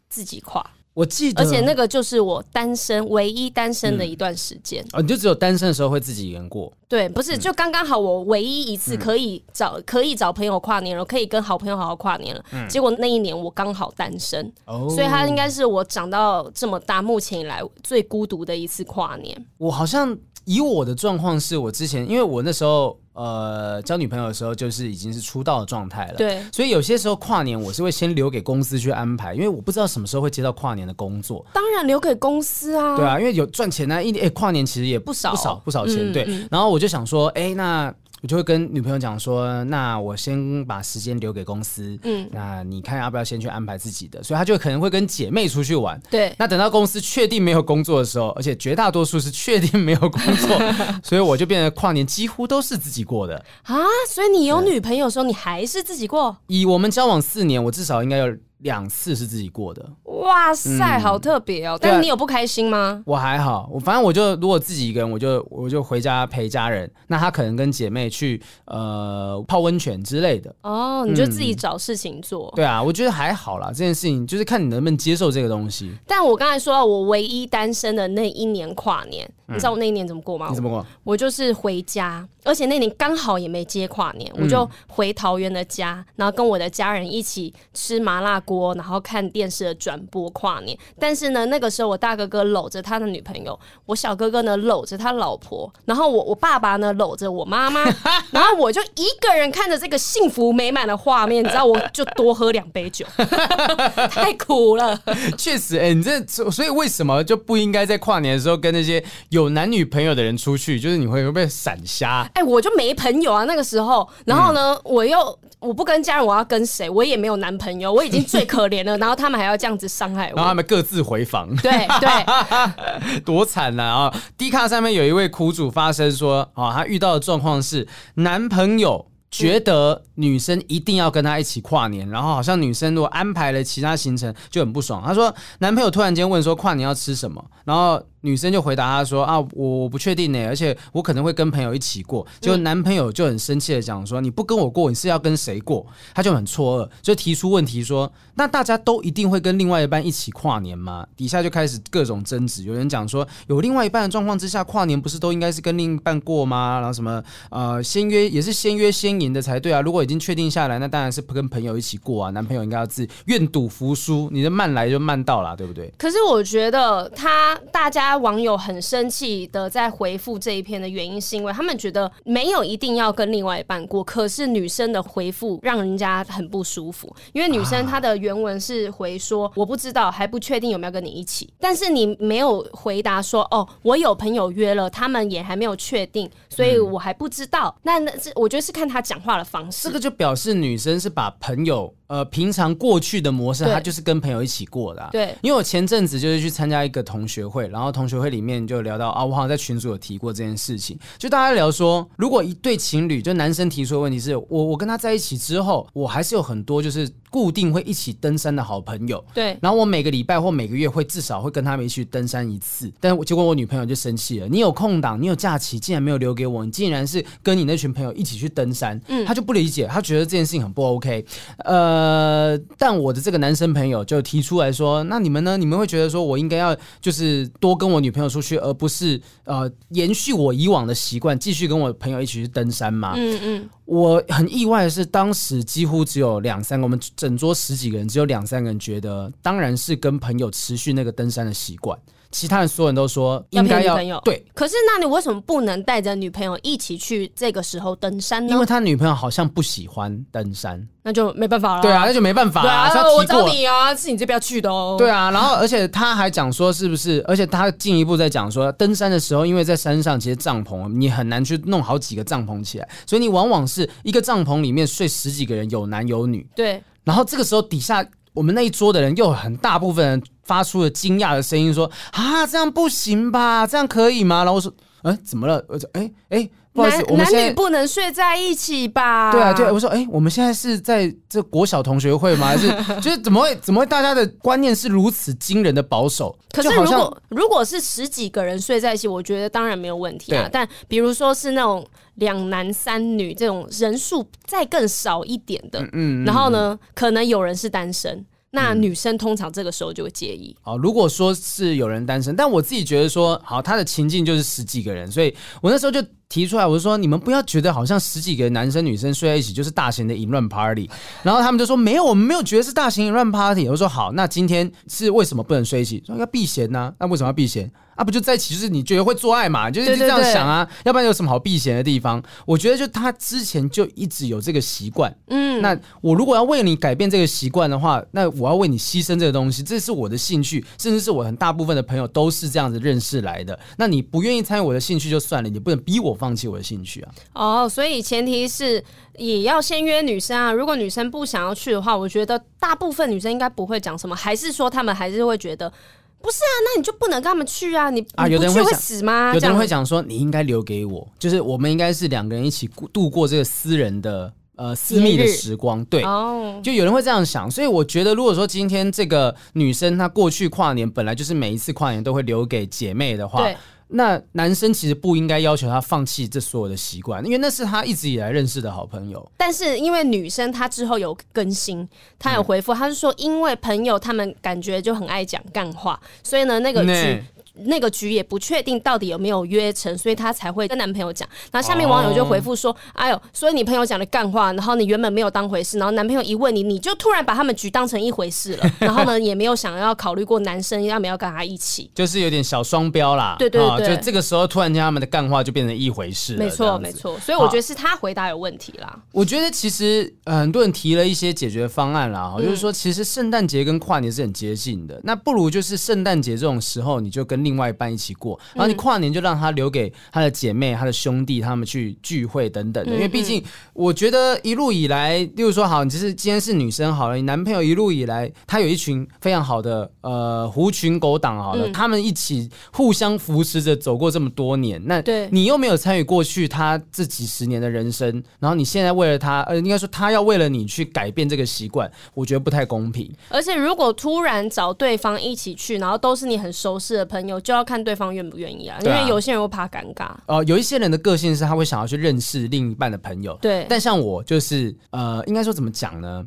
自己跨。我记得，而且那个就是我单身唯一单身的一段时间。哦，你就只有单身的时候会自己一个人过？对，不是，就刚刚好，我唯一一次可以找可以找朋友跨年了，可以跟好朋友好好跨年了。结果那一年我刚好单身，所以他应该是我长到这么大目前以来最孤独的一次跨年。我好像以我的状况是我之前，因为我那时候。呃交女朋友的时候，就是已经是出道的状态了。对，所以有些时候跨年我是会先留给公司去安排，因为我不知道什么时候会接到跨年的工作。当然留给公司啊。对啊，因为有赚钱呢、啊，一年哎跨年其实也不少不少不少钱。嗯、对，然后我就想说，哎那。我就会跟女朋友讲说，那我先把时间留给公司，嗯，那你看要不要先去安排自己的？所以他就可能会跟姐妹出去玩，对。那等到公司确定没有工作的时候，而且绝大多数是确定没有工作，所以我就变得跨年几乎都是自己过的啊。所以你有女朋友的时候，你还是自己过？以我们交往四年，我至少应该有。两次是自己过的，哇塞，嗯、好特别哦！但是你有不开心吗？我还好，我反正我就如果自己一个人，我就我就回家陪家人。那他可能跟姐妹去呃泡温泉之类的。哦，你就自己找事情做。嗯、对啊，我觉得还好啦。这件事情就是看你能不能接受这个东西。但我刚才说到我唯一单身的那一年跨年，嗯、你知道我那一年怎么过吗？你怎么过？我就是回家，而且那年刚好也没接跨年，嗯、我就回桃园的家，然后跟我的家人一起吃麻辣锅，然后看电视的转播跨年。但是呢，那个时候我大哥哥搂着他的女朋友，我小哥哥呢搂着他老婆，然后我我爸爸呢搂着我妈妈，然后我就一个人看着这个幸福美满的画面，你知道，我就多喝两杯酒，太苦了。确实，哎、欸，你这所以为什么就不应该在跨年的时候跟那些有男女朋友的人出去？就是你会被闪瞎。哎、欸，我就没朋友啊，那个时候，然后呢，嗯、我又我不跟家人，我要跟谁？我也没有男朋友，我已经最可怜了。然后他们还要这样子伤害我，然后他们各自回房，对对，多惨啊！啊，D 卡上面有一位苦主发声说，啊，他遇到的状况是男朋友觉得女生一定要跟他一起跨年，然后好像女生如果安排了其他行程就很不爽。他说男朋友突然间问说跨年要吃什么，然后。女生就回答他说：“啊，我我不确定呢，而且我可能会跟朋友一起过。”结果男朋友就很生气的讲说：“你不跟我过，你是要跟谁过？”他就很错愕，就提出问题说：“那大家都一定会跟另外一半一起跨年吗？”底下就开始各种争执，有人讲说：“有另外一半的状况之下，跨年不是都应该是跟另一半过吗？”然后什么呃，先约也是先约先赢的才对啊！如果已经确定下来，那当然是不跟朋友一起过啊。男朋友应该要自愿赌服输，你的慢来就慢到了，对不对？可是我觉得他大家网友很。生气的在回复这一篇的原因，是因为他们觉得没有一定要跟另外一半过，可是女生的回复让人家很不舒服。因为女生她的原文是回说：“我不知道，还不确定有没有跟你一起。”但是你没有回答说：“哦，我有朋友约了，他们也还没有确定，所以我还不知道。”那那这我觉得是看他讲话的方式，这个就表示女生是把朋友。呃，平常过去的模式，他就是跟朋友一起过的、啊。对，因为我前阵子就是去参加一个同学会，然后同学会里面就聊到啊，我好像在群组有提过这件事情，就大家聊说，如果一对情侣，就男生提出的问题是我，我跟他在一起之后，我还是有很多就是。固定会一起登山的好朋友，对。然后我每个礼拜或每个月会至少会跟他们一起去登山一次，但结果我女朋友就生气了。你有空档，你有假期，竟然没有留给我，你竟然是跟你那群朋友一起去登山，嗯，他就不理解，他觉得这件事情很不 OK。呃，但我的这个男生朋友就提出来说，那你们呢？你们会觉得说我应该要就是多跟我女朋友出去，而不是呃延续我以往的习惯，继续跟我朋友一起去登山吗？嗯嗯。我很意外的是，当时几乎只有两三个，我们整桌十几个人，只有两三个人觉得，当然是跟朋友持续那个登山的习惯。其他人所有人都说应该要，要对，可是那你为什么不能带着女朋友一起去这个时候登山呢？因为他女朋友好像不喜欢登山，那就没办法了。对啊，那就没办法啊。对啊，我找你啊，是你这边要去的哦。对啊，然后而且他还讲说，是不是？而且他进一步在讲说，登山的时候，因为在山上其实帐篷你很难去弄好几个帐篷起来，所以你往往是一个帐篷里面睡十几个人，有男有女。对，然后这个时候底下。我们那一桌的人，又有很大部分人发出了惊讶的声音，说：“啊，这样不行吧？这样可以吗？”然后我说：“哎、欸，怎么了？”我说：“哎、欸、哎、欸，不好意思，男我男女不能睡在一起吧？”对啊，对啊，我说：“哎、欸，我们现在是在这国小同学会吗？还是就是怎么会怎么会大家的观念是如此惊人的保守？可是如果如果是十几个人睡在一起，我觉得当然没有问题啊。但比如说是那种。”两男三女这种人数再更少一点的，嗯，嗯，嗯，然后呢，可能有人是单身，那女生通常这个时候就会介意。好，如果说是有人单身，但我自己觉得说，好，他的情境就是十几个人，所以我那时候就提出来，我就说，你们不要觉得好像十几个男生女生睡在一起就是大型的淫乱 party，然后他们就说没有，我们没有觉得是大型淫乱 party。我说好，那今天是为什么不能睡一起？说要避嫌呐，那为什么要避嫌？啊，不就在一起，就是你觉得会做爱嘛，就是这样想啊，要不然有什么好避嫌的地方？我觉得就他之前就一直有这个习惯，嗯，那我如果要为你改变这个习惯的话，那我要为你牺牲这个东西，这是我的兴趣，甚至是我很大部分的朋友都是这样子认识来的。那你不愿意参与我的兴趣就算了，你不能逼我放弃我的兴趣啊。哦，所以前提是也要先约女生啊，如果女生不想要去的话，我觉得大部分女生应该不会讲什么，还是说他们还是会觉得。不是啊，那你就不能跟他们去啊？你啊，有的人会死吗？有的人会讲说，你应该留给我，就是我们应该是两个人一起度过这个私人的呃私密的时光。对，哦，就有人会这样想。所以我觉得，如果说今天这个女生她过去跨年本来就是每一次跨年都会留给姐妹的话。对。那男生其实不应该要求他放弃这所有的习惯，因为那是他一直以来认识的好朋友。但是因为女生她之后有更新，她有回复，她是说因为朋友他们感觉就很爱讲干话，所以呢那个剧。那个局也不确定到底有没有约成，所以她才会跟男朋友讲。然后下面网友就回复说：“ oh. 哎呦，所以你朋友讲的干话，然后你原本没有当回事，然后男朋友一问你，你就突然把他们局当成一回事了。然后呢，也没有想要考虑过男生要不要跟他一起，就是有点小双标啦。对对对，哦，就这个时候突然间他们的干话就变成一回事了。没错没错，所以我觉得是他回答有问题啦。我觉得其实很多人提了一些解决方案啦，嗯、就是说其实圣诞节跟跨年是很接近的，那不如就是圣诞节这种时候，你就跟另外一半一起过。然后你跨年就让他留给他的姐妹、他的兄弟，他们去聚会等等的，因为毕竟我觉得一路以来，例如说好，你就是今天是女生好了，你男朋友一路以来他有一群非常好的呃狐群狗党好了，他们一起互相扶持着走过这么多年，那你又没有参与过去他这几十年的人生，然后你现在为了他，呃，应该说他要为了你去改变这个习惯，我觉得不太公平。而且如果突然找对方一起去，然后都是你很熟悉的朋友，就要看对方。愿不愿意啊？因为有些人会怕尴尬。哦、呃，有一些人的个性是他会想要去认识另一半的朋友。对，但像我就是呃，应该说怎么讲呢？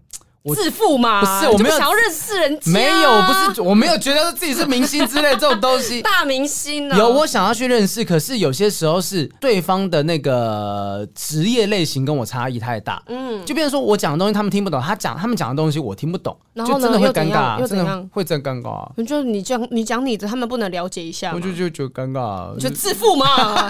自负嘛？不是，我没有想要认识人家。没有，不是，我没有觉得自己是明星之类这种东西。大明星呢？有，我想要去认识，可是有些时候是对方的那个职业类型跟我差异太大。嗯，就变成说我讲的东西他们听不懂，他讲他们讲的东西我听不懂，然后就真的会尴尬，真的会真尴尬。就你讲你讲你的，他们不能了解一下，我就就觉得尴尬，就自负嘛。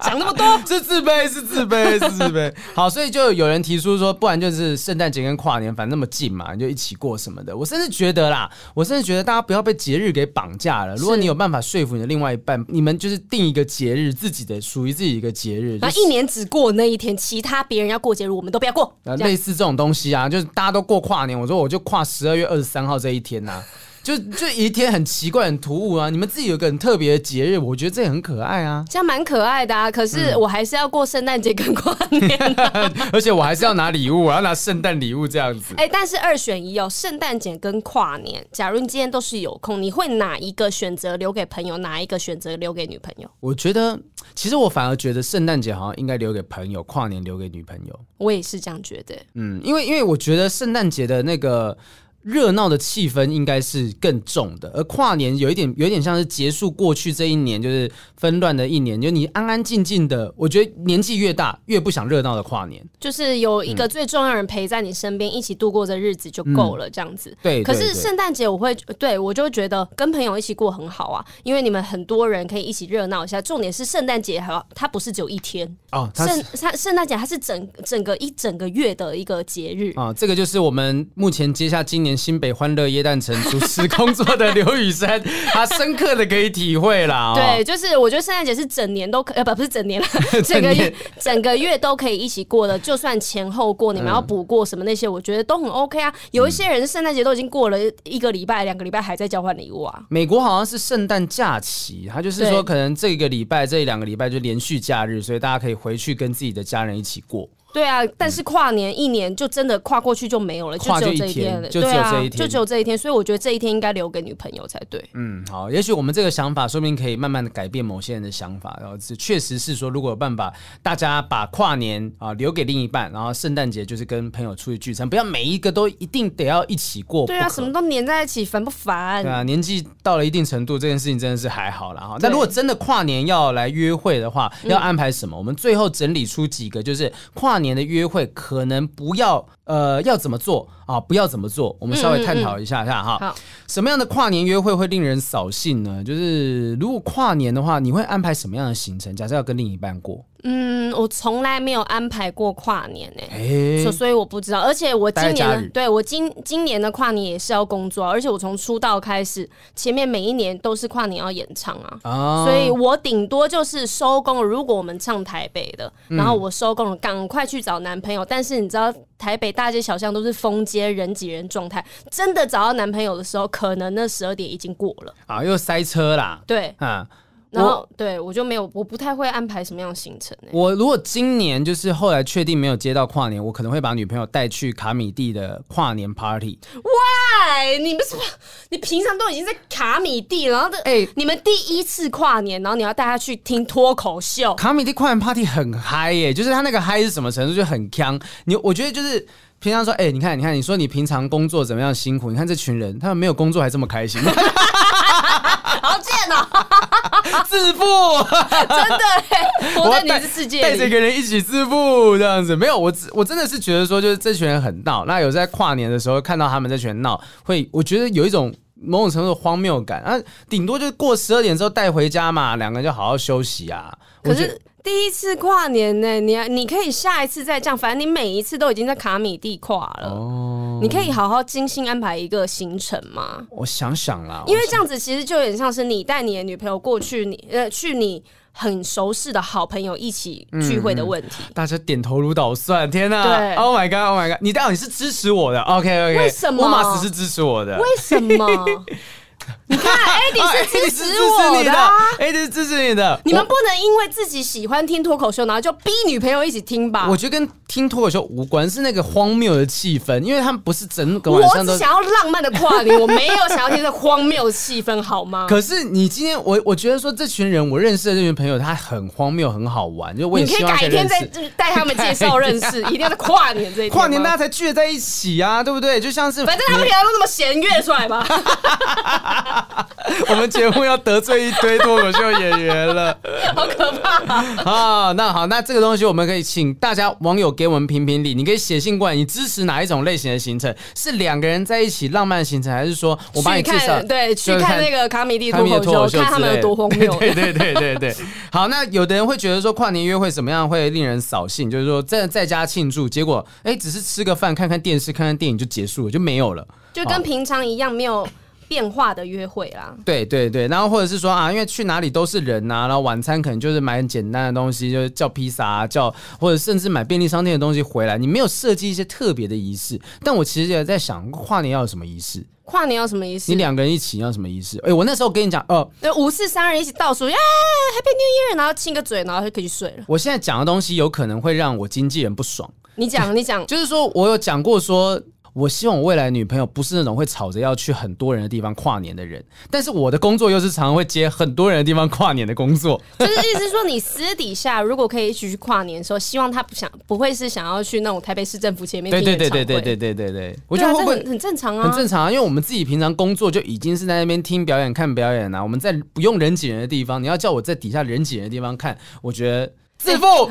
讲那么多，是自卑，是自卑，是自卑。好，所以就有人提出说，不然就是圣诞节跟跨年反正那么近嘛，你就一起过什么的。我甚至觉得啦，我甚至觉得大家不要被节日给绑架了。如果你有办法说服你的另外一半，你们就是定一个节日，自己的属于自己一个节日，那一年只过那一天，其他别人要过节日，我们都不要过。类似这种东西啊，就是大家都过跨年，我说我就跨十二月二十三号这一天呐、啊。就就一天很奇怪、很突兀啊！你们自己有个很特别的节日，我觉得这也很可爱啊，这样蛮可爱的啊。可是我还是要过圣诞节跟跨年、啊，而且我还是要拿礼物，我要拿圣诞礼物这样子。哎、欸，但是二选一哦，圣诞节跟跨年，假如你今天都是有空，你会哪一个选择留给朋友，哪一个选择留给女朋友？我觉得，其实我反而觉得圣诞节好像应该留给朋友，跨年留给女朋友。我也是这样觉得。嗯，因为因为我觉得圣诞节的那个。热闹的气氛应该是更重的，而跨年有一点，有一点像是结束过去这一年，就是纷乱的一年，就你安安静静的。我觉得年纪越大，越不想热闹的跨年，就是有一个最重要人陪在你身边，嗯、一起度过这日子就够了，这样子。嗯、对。可是圣诞节我会，对我就会觉得跟朋友一起过很好啊，因为你们很多人可以一起热闹一下。重点是圣诞节还它不是只有一天哦，圣它圣诞节它是整整个一整个月的一个节日啊、哦。这个就是我们目前接下今年。新北欢乐耶诞城主持工作的刘雨珊，他深刻的可以体会啦。对，就是我觉得圣诞节是整年都可，呃，不，不是整年了，整个月整个月都可以一起过的。就算前后过，你们要补过什么那些，我觉得都很 OK 啊。有一些人圣诞节都已经过了一个礼拜、两个礼拜，还在交换礼物啊。美国好像是圣诞假期，他就是说可能这个礼拜、这一两个礼拜就连续假日，所以大家可以回去跟自己的家人一起过。对啊，但是跨年一年就真的跨过去就没有了，就只有这一天了。就只有这一天，就只有这一天，所以我觉得这一天应该留给女朋友才对。嗯，好，也许我们这个想法说不定可以慢慢的改变某些人的想法。然后这确实是说，如果有办法，大家把跨年啊留给另一半，然后圣诞节就是跟朋友出去聚餐，不要每一个都一定得要一起过。对啊，什么都黏在一起，烦不烦？对啊，年纪到了一定程度，这件事情真的是还好了哈。那如果真的跨年要来约会的话，要安排什么？嗯、我们最后整理出几个，就是跨年的约会。可能不要呃，要怎么做啊？不要怎么做？我们稍微探讨一下下哈。好，什么样的跨年约会会令人扫兴呢？就是如果跨年的话，你会安排什么样的行程？假设要跟另一半过。嗯，我从来没有安排过跨年诶、欸，所、欸、所以我不知道。而且我今年对我今今年的跨年也是要工作，而且我从出道开始，前面每一年都是跨年要演唱啊，哦、所以我顶多就是收工。如果我们唱台北的，然后我收工了，赶快去找男朋友。但是你知道，台北大街小巷都是封街，人挤人状态，真的找到男朋友的时候，可能那十二点已经过了啊，又塞车啦。对，啊。然后我对我就没有，我不太会安排什么样的行程。我如果今年就是后来确定没有接到跨年，我可能会把女朋友带去卡米蒂的跨年 party。喂，你们什么？你平常都已经在卡米蒂，然后的哎，欸、你们第一次跨年，然后你要带她去听脱口秀。卡米蒂跨年 party 很嗨耶，就是他那个嗨是什么程度？就很强。你我觉得就是平常说，哎、欸，你看，你看，你说你平常工作怎么样辛苦？你看这群人，他们没有工作还这么开心。好贱哦！自负，真的，活在你的世界里，带着一个人一起自负这样子，没有我，我真的是觉得说，就是这群人很闹。那有在跨年的时候看到他们这群人闹，会我觉得有一种某种程度的荒谬感啊。顶多就是过十二点之后带回家嘛，两个人就好好休息啊。可是。第一次跨年呢，你你可以下一次再这样，反正你每一次都已经在卡米地跨了，哦，你可以好好精心安排一个行程吗？我想想啦，因为这样子其实就有点像是你带你的女朋友过去，你呃去你很熟识的好朋友一起聚会的问题。嗯、大家点头如捣蒜，天哪，对，Oh my God，Oh my God，你到底是支持我的？OK OK，为什么？我马斯是支持我的？为什么？你看，Eddie 是支持我的，Eddie 是支持你的。你们不能因为自己喜欢听脱口秀，然后就逼女朋友一起听吧？我觉得跟听脱口秀无关，是那个荒谬的气氛，因为他们不是整个晚上都。我只想要浪漫的跨年，我没有想要听这荒谬的气氛，好吗？可是你今天，我我觉得说这群人，我认识的这群朋友，他很荒谬，很好玩。就我也希望你可以改天再带他们介绍 认识，一定要在跨年这一天。跨年大家才聚在一起啊，对不对？就像是反正他们平常都这么闲，约出来吧。我们节目要得罪一堆脱口秀演员了，好可怕啊！那好，那这个东西我们可以请大家网友给我们评评理。你可以写信过来，你支持哪一种类型的行程？是两个人在一起浪漫行程，还是说我帮你介绍？对，去看那个卡米蒂脱口秀，看他们有多荒谬。对对对对对。好，那有的人会觉得说跨年约会怎么样会令人扫兴？就是说在在家庆祝，结果哎，只是吃个饭、看看电视、看看电影就结束了，就没有了，就跟平常一样，没有。变化的约会啦，对对对，然后或者是说啊，因为去哪里都是人呐、啊，然后晚餐可能就是买很简单的东西，就是叫披萨啊，叫或者甚至买便利商店的东西回来，你没有设计一些特别的仪式。但我其实也在想，跨年要有什么仪式？跨年要什么仪式？你两个人一起要什么仪式？哎，我那时候跟你讲，哦，对，五四三二一起倒数，耶，Happy New Year，然后亲个嘴，然后就可以去睡了。我现在讲的东西有可能会让我经纪人不爽。你讲，你讲，就是说我有讲过说。我希望我未来女朋友不是那种会吵着要去很多人的地方跨年的人，但是我的工作又是常常会接很多人的地方跨年的工作。就是意思说，你私底下如果可以一起去跨年的时候，希望她不想不会是想要去那种台北市政府前面。对对对对对对对对对，我觉得会不会很正常啊？很正常啊，因为我们自己平常工作就已经是在那边听表演、看表演啊。我们在不用人挤人的地方，你要叫我在底下人挤人的地方看，我觉得。自负，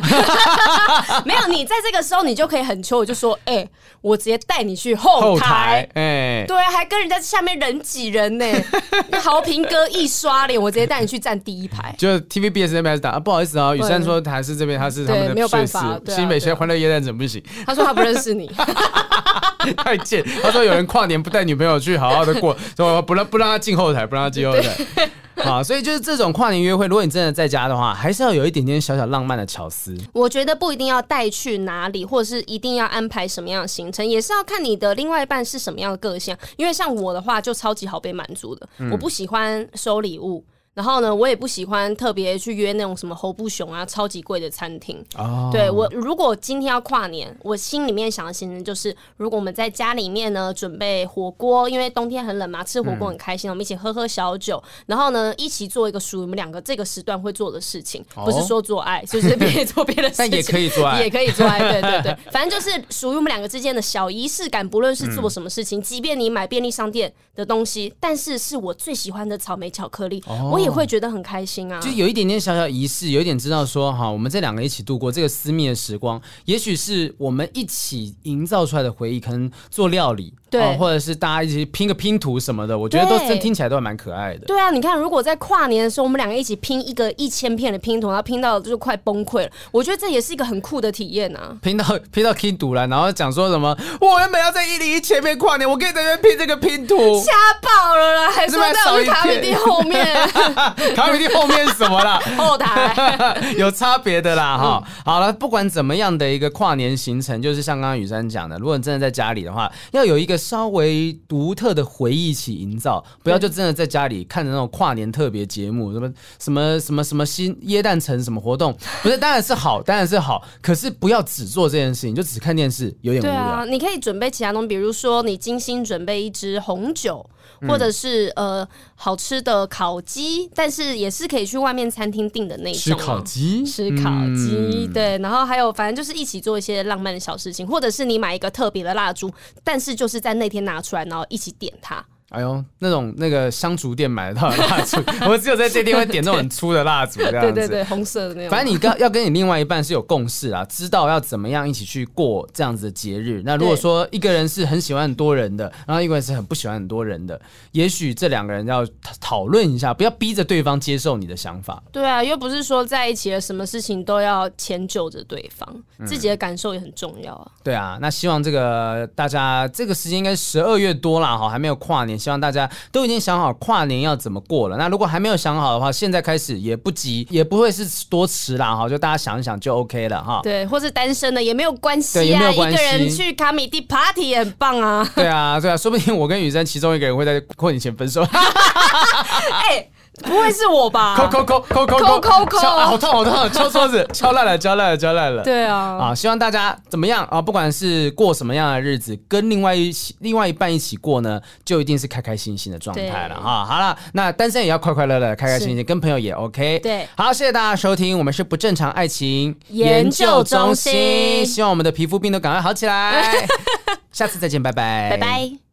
没有你在这个时候，你就可以很求，我就说，哎、欸，我直接带你去后台，哎，欸、对，还跟人家下面人挤人呢，那豪平哥一刷脸，我直接带你去站第一排，就 TVBS 那边打啊，不好意思啊，雨珊说台是这边他是他们的没有办法，新北学欢乐耶诞怎么不行？他说他不认识你，太贱，他说有人跨年不带女朋友去好好的过，说不让不让他进后台，不让他进后台。好，所以就是这种跨年约会，如果你真的在家的话，还是要有一点点小小浪漫的巧思。我觉得不一定要带去哪里，或者是一定要安排什么样的行程，也是要看你的另外一半是什么样的个性。因为像我的话，就超级好被满足的，嗯、我不喜欢收礼物。然后呢，我也不喜欢特别去约那种什么侯不熊啊，超级贵的餐厅。Oh. 对，我如果今天要跨年，我心里面想的行程就是，如果我们在家里面呢，准备火锅，因为冬天很冷嘛，吃火锅很开心，嗯、我们一起喝喝小酒，然后呢，一起做一个属于我们两个这个时段会做的事情，oh. 不是说做爱，就是别做 别的事情，但也可以做爱，也可以做爱，对对对，反正就是属于我们两个之间的小仪式感，不论是做什么事情，嗯、即便你买便利商店的东西，但是是我最喜欢的草莓巧克力，oh. 我也。也会觉得很开心啊。就有一点点小小仪式，有一点知道说哈，我们这两个一起度过这个私密的时光，也许是我们一起营造出来的回忆，可能做料理。对、哦，或者是大家一起拼个拼图什么的，我觉得都是听起来都还蛮可爱的。对啊，你看，如果在跨年的时候，我们两个一起拼一个一千片的拼图，然后拼到就快崩溃了，我觉得这也是一个很酷的体验啊！拼到 拼到拼图了，然后讲说什么？我原本要在一零一前面跨年，我可以在这边拼这个拼图，瞎爆了啦！还说在我们卡米蒂后面，卡米蒂后面是什么啦？后台 有差别的啦哈。嗯、好了，不管怎么样的一个跨年行程，就是像刚刚雨珊讲的，如果你真的在家里的话，要有一个。稍微独特的回忆起营造，不要就真的在家里看着那种跨年特别节目，什么什么什么什么新耶诞城什么活动，不是，当然是好，当然是好，可是不要只做这件事情，就只看电视，有点无聊。对啊，你可以准备其他东西，比如说你精心准备一支红酒。或者是呃好吃的烤鸡，但是也是可以去外面餐厅订的那种。吃烤鸡，吃烤鸡，对。然后还有，反正就是一起做一些浪漫的小事情，或者是你买一个特别的蜡烛，但是就是在那天拿出来，然后一起点它。哎呦，那种那个香烛店买得到的蜡烛，我只有在这店会点那种很粗的蜡烛，这样子。对对对，红色的那种。反正你跟要跟你另外一半是有共识啊，知道要怎么样一起去过这样子的节日。那如果说一个人是很喜欢很多人的，然后一个人是很不喜欢很多人的，也许这两个人要讨论一下，不要逼着对方接受你的想法。对啊，又不是说在一起了，什么事情都要迁就着对方，自己的感受也很重要啊。对啊，那希望这个大家这个时间应该十二月多了哈，还没有跨年，希望大家。都已经想好跨年要怎么过了。那如果还没有想好的话，现在开始也不急，也不会是多迟啦哈。就大家想一想就 OK 了哈。对，或是单身的也没有关系啊，也没有关系，一个人去卡米蒂 party 也很棒啊。对啊，对啊，说不定我跟雨生其中一个人会在过年前分手。哎。不会是我吧？抠抠抠抠抠抠抠，好痛好痛！敲桌子，敲烂了，敲烂了，敲烂了。对啊，啊，希望大家怎么样啊？不管是过什么样的日子，跟另外一起另外一半一起过呢，就一定是开开心心的状态了哈。好了，那单身也要快快乐乐，开开心心，跟朋友也 OK。对，好，谢谢大家收听，我们是不正常爱情研究中心，希望我们的皮肤病都赶快好起来。下次再见，拜拜，拜拜。